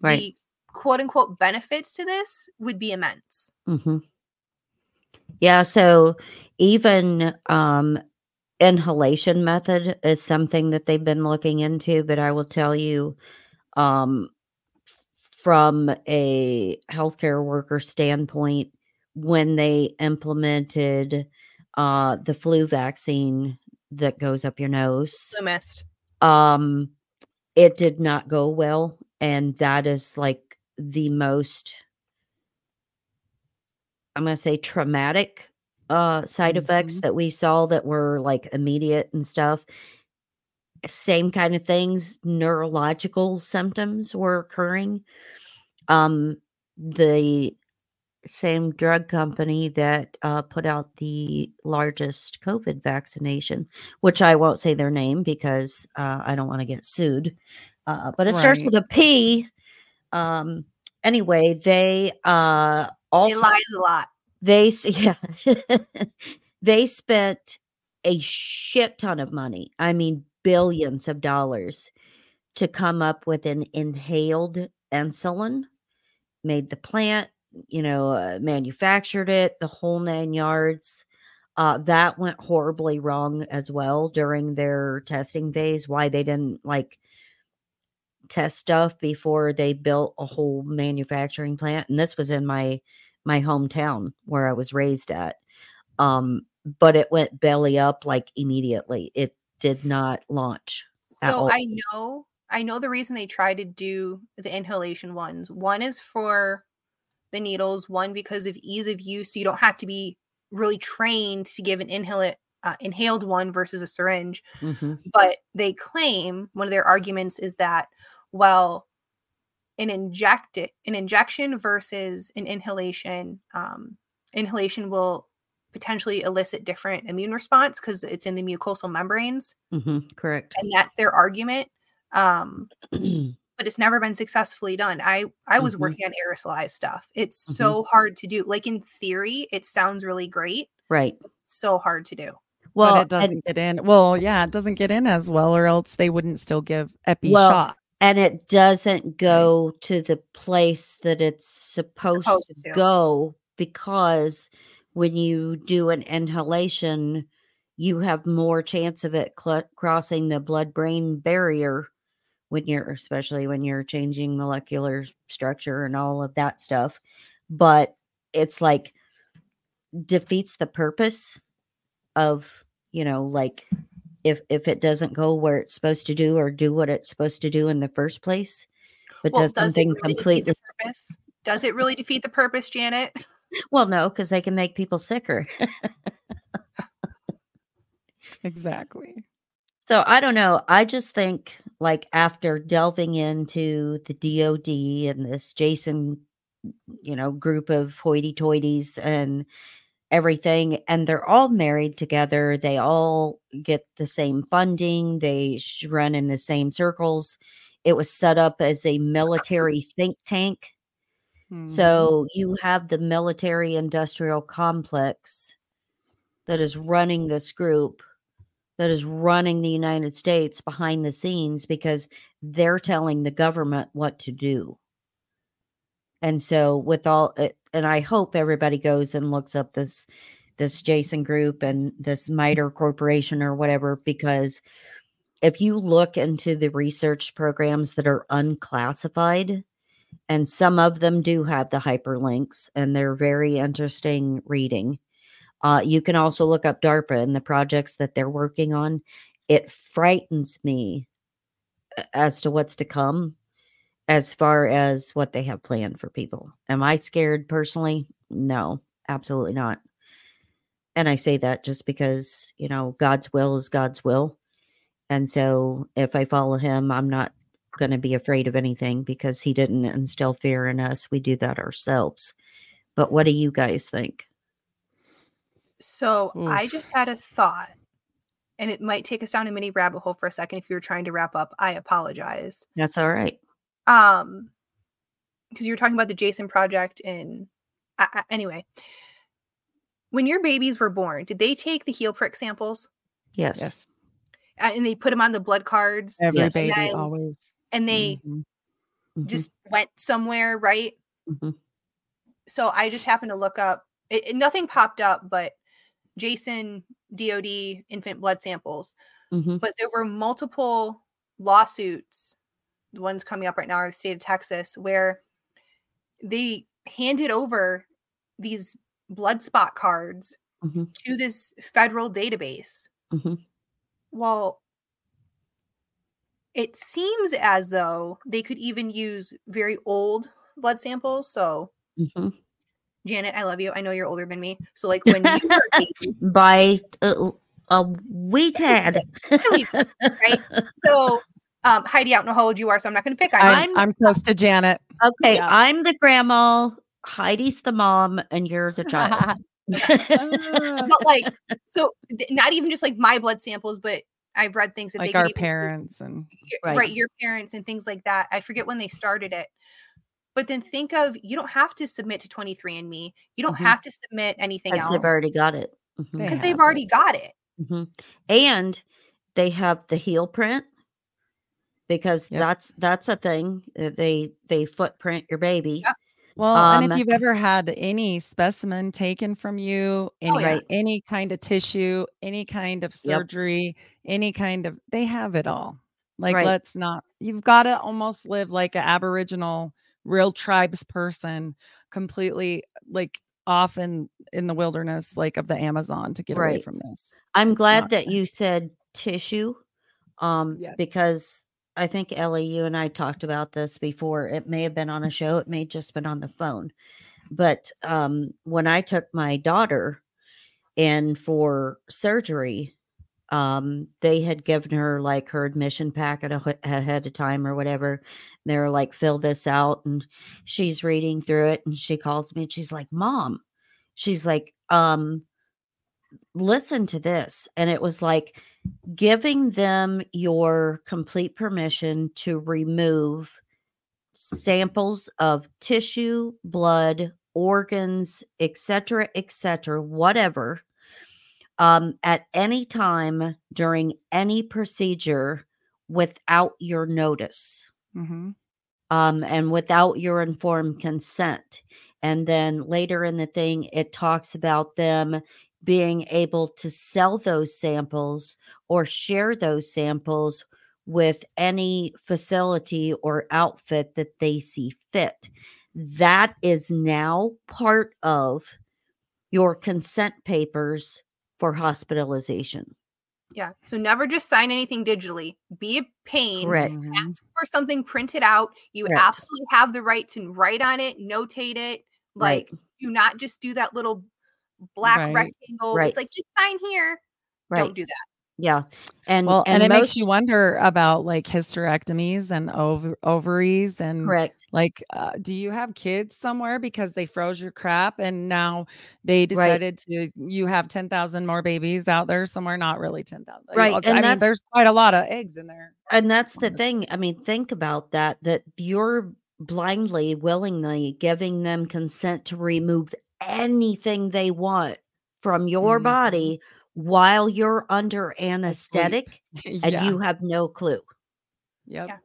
Right. the quote unquote benefits to this would be immense. hmm Yeah. So even um, inhalation method is something that they've been looking into, but I will tell you, um, from a healthcare worker standpoint, when they implemented uh, the flu vaccine that goes up your nose, So missed. um it did not go well and that is like the most i'm going to say traumatic uh side effects Mhm. that we saw that were like immediate and stuff same kind of things neurological symptoms were occurring um the same drug company that uh, put out the largest COVID vaccination, which I won't say their name because uh, I don't want to get sued. Uh, but it starts with a P. Um, anyway, they uh, also lies a lot. they yeah they spent a shit ton of money. I mean, billions of dollars to come up with an inhaled insulin. Made the plant, you know, uh, manufactured it, the whole nine yards. Uh, that went horribly wrong as well during their testing phase. Why they didn't like test stuff before they built a whole manufacturing plant, and this was in my my hometown where I was raised at. Um, but it went belly up like immediately. It did not launch. at So all. I know I know the reason they try to do the inhalation ones. One is for the needles, one because of ease of use. So you don't have to be really trained to give an inhale uh, inhaled one versus a syringe. Mhm. But they claim one of their arguments is that well, an inject an injection versus an inhalation, um, inhalation will potentially elicit different immune response because it's in the mucosal membranes, Mhm. Correct. and that's their argument. Um, but it's never been successfully done. I I was Mhm. working on aerosolized stuff. It's Mhm. so hard to do. Like in theory, it sounds really great. right. So hard to do. Well, but it doesn't get in. Well, yeah, it doesn't get in as well, or else they wouldn't still give epi Well, shot. And it doesn't go to the place that it's supposed, Supposed to to. go because when you do an inhalation you have more chance of it cl- crossing the blood brain barrier when you're especially when you're changing molecular structure and all of that stuff but it's like defeats the purpose of you know like if if it doesn't go where it's supposed to do or do what it's supposed to do in the first place but Well, does does it something really defeat completely the purpose? Does it really defeat the purpose, Janet? well no because they can make people sicker Exactly. So I don't know. I just think like after delving into the DOD and this Jason you know, group of hoity toities and everything. And they're all married together. They all get the same funding, they run in the same circles. It was set up as a military think tank. Mhm. So you have the military industrial complex that is running this group, that is running the United States behind the scenes because they're telling the government what to do. And so with all and I hope everybody goes and looks up this this Jason group and this MITRE corporation or whatever because if you look into the research programs that are unclassified, and some of them do have the hyperlinks and they're very interesting reading. Uh, you can also look up DARPA and the projects that they're working on. It frightens me as to what's to come as far as what they have planned for people. Am I scared personally? No, absolutely not. And I say that just because, you know, God's will is God's will. And so if I follow him, I'm not going to be afraid of anything because he didn't instill fear in us. We do that ourselves. But what do you guys think? So I just had a thought, and it might take us down a mini rabbit hole for a second. If you were trying to wrap up, I apologize. That's all right. Um, because you were talking about the Jason Project, and I, I- anyway, when your babies were born, did they take the heel prick samples Yes. Yes. uh, and they put them on the blood cards, Every Yes. baby And- always. and they Mhm. Mhm, just went somewhere, right? mhm. so I just happened to look up. It, it- nothing popped up, but Jason DoD infant blood samples. Mhm. But there were multiple lawsuits. The ones coming up right now are the state of Texas, where they handed over these blood spot cards Mhm. to this federal database. Mhm. Well, it seems as though they could even use very old blood samples. So Mhm. Janet, I love you. I know you're older than me. So like when you were baby, By a, a wee tad. right? So um Heidi, I don't know how old you are, so I'm not gonna pick on. I'm, I'm- I'm close to Janet. Okay, Yeah. I'm the grandma, Heidi's the mom, and you're the child. But like so th- not even just like my blood samples, but I've read things that they like could our even do- parents and Right. right. your parents and things like that. I forget when they started it. But then think of you don't have to submit to 23andMe. You don't Mhm. have to submit anything else they've already got it. Mhm. They because have they've it. already got it. Mhm. And they have the heel print because Yep. that's that's a thing. uh, They they footprint your baby. Yep. Well, and Um, if you've ever had any specimen taken from you, any yeah. Any kind of tissue, any kind of Yep. surgery, any kind of they have it all. Like Right. let's not you've got to almost live like an aboriginal real tribes person completely like off in in the wilderness like of the Amazon to get away from this. I'm It's glad that fair. you said tissue, um, Yes. because I think Ellie, you and I talked about this before. It may have been on a show, it may just been on the phone. But um, when I took my daughter in for surgery, um, they had given her like her admission packet ahead of time or whatever. They were like, fill this out. And she's reading through it and she calls me and she's like, Mom, she's like, um, listen to this. And it was like giving them your complete permission to remove samples of tissue, blood, organs, etc., etc., whatever, um, at any time during any procedure without your notice Mhm. um, and without your informed consent. And then later in the thing, it talks about them being able to sell those samples or share those samples with any facility or outfit that they see fit. That is now part of your consent papers for hospitalization. Yeah. So never just sign anything digitally. Be a pain. Correct. Ask mm-hmm. for something printed out. You Correct. absolutely have the right to write on it, notate it. Like, Right. do not just do that little black Right. rectangle. Right. It's like just sign here. Right. Don't do that. Yeah. And Well, and, and it makes you wonder about like hysterectomies and ov- ovaries and correct. like, uh, do you have kids somewhere because they froze your crap and now they Right. decided to you have 10,000 more babies out there somewhere? Not really 10,000. you Right. know, And I mean, that's there's quite a lot of eggs in there. and that's the thing. I mean, think about that that you're blindly, willingly giving them consent to remove anything they want from your Mhm. body while you're under Asleep. anesthetic and you have no clue. Yep. Yeah.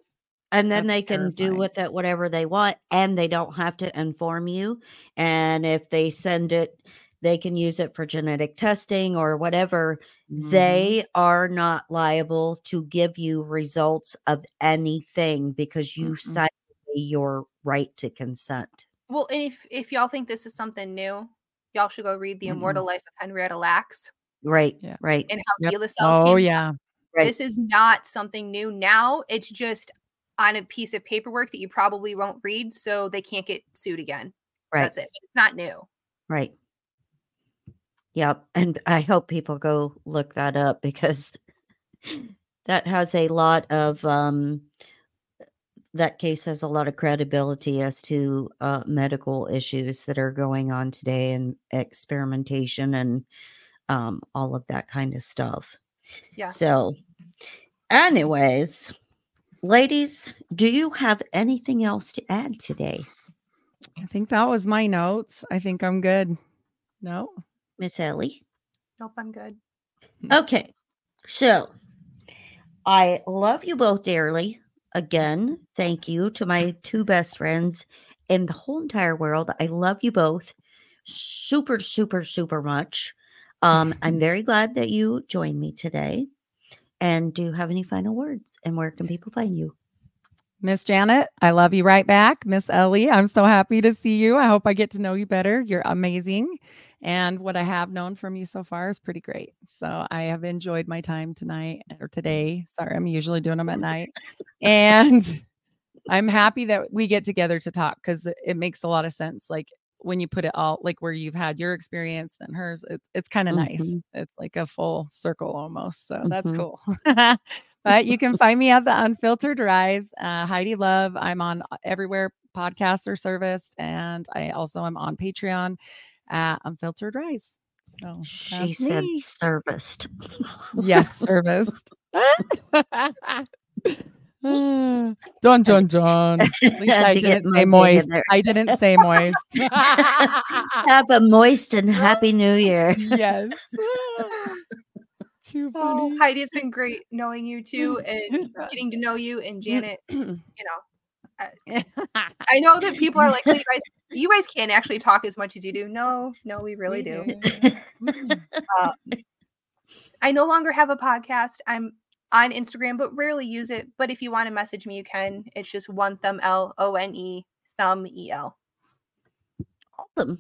And then That's they can do with it whatever they want, and they don't have to inform you. And if they send it, they can use it for genetic testing or whatever. Mhm. They are not liable to give you results of anything because you signed your right to consent. Well, and if if y'all think this is something new, y'all should go read The Immortal Life of Henrietta Lacks Right, Yeah. right, and how Yep. HeLa cells Oh, came. yeah. right. This is not something new now. It's just on a piece of paperwork that you probably won't read, so they can't get sued again. Right. That's it. It's not new. Right. Yep. And I hope people go look that up because that has a lot of um that case has a lot of credibility as to uh medical issues that are going on today and experimentation and um all of that kind of stuff. Yeah. So anyways, ladies, do you have anything else to add today? I think that was my notes. I think I'm good. No. Miss Ellie? Nope, I'm good. Okay. So I love you both dearly. Again, thank you to my two best friends in the whole entire world. I love you both super, super, super much. Um, I'm very glad that you joined me today. And do you have any final words? And where can people find you? Miss Janet, I love you right back. Miss Ellie, I'm so happy to see you. I hope I get to know you better. You're amazing. And what I have known from you so far is pretty great. So I have enjoyed my time tonight or today. Sorry, I'm usually doing them at night. And I'm happy that we get together to talk because it, makes a lot of sense. Like when you put it all, like where you've had your experience and hers, it's it's kind of nice. Mhm. It's like a full circle almost. So that's Mhm. cool. but you can find me at the Unfiltered Rise, uh, Heidi Love. I'm on everywhere podcasts are serviced, and I also am on Patreon at Unfiltered Rise. So She said me. serviced. yes, serviced. dun dun dun. At least I didn't say moist. there. I didn't say moist. Have a moist and happy new year. yes. Too Oh. Heidi, it's been great knowing you too mm. and getting to know you. And mm. Janet, you know, uh, I know that people are like, "Oh, you guys, you guys can't actually talk as much as you do. No, no, we really do. Uh, I no longer have a podcast. I'm on Instagram, but rarely use it. But if you want to message me, you can. It's just one thumb L O N E thumb E L. Awesome.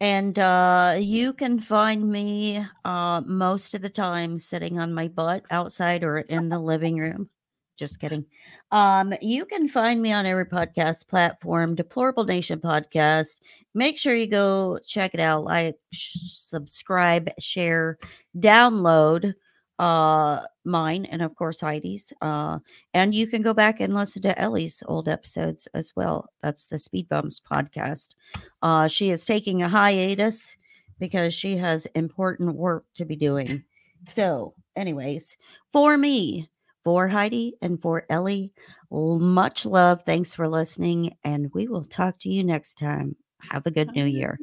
And uh, you can find me uh, most of the time sitting on my butt outside or in the living room. Just kidding. Um, you can find me on every podcast platform, Deplorable Nation Podcast. Make sure you go check it out, like, sh- subscribe, share, download uh mine and of course Heidi's. Uh and you can go back and listen to Ellie's old episodes as well. That's the Speed Bumps podcast. Uh, she is taking a hiatus because she has important work to be doing. So, anyways, for me, for Heidi, and for Ellie, much love. Thanks for listening, and we will talk to you next time. Have a good new year.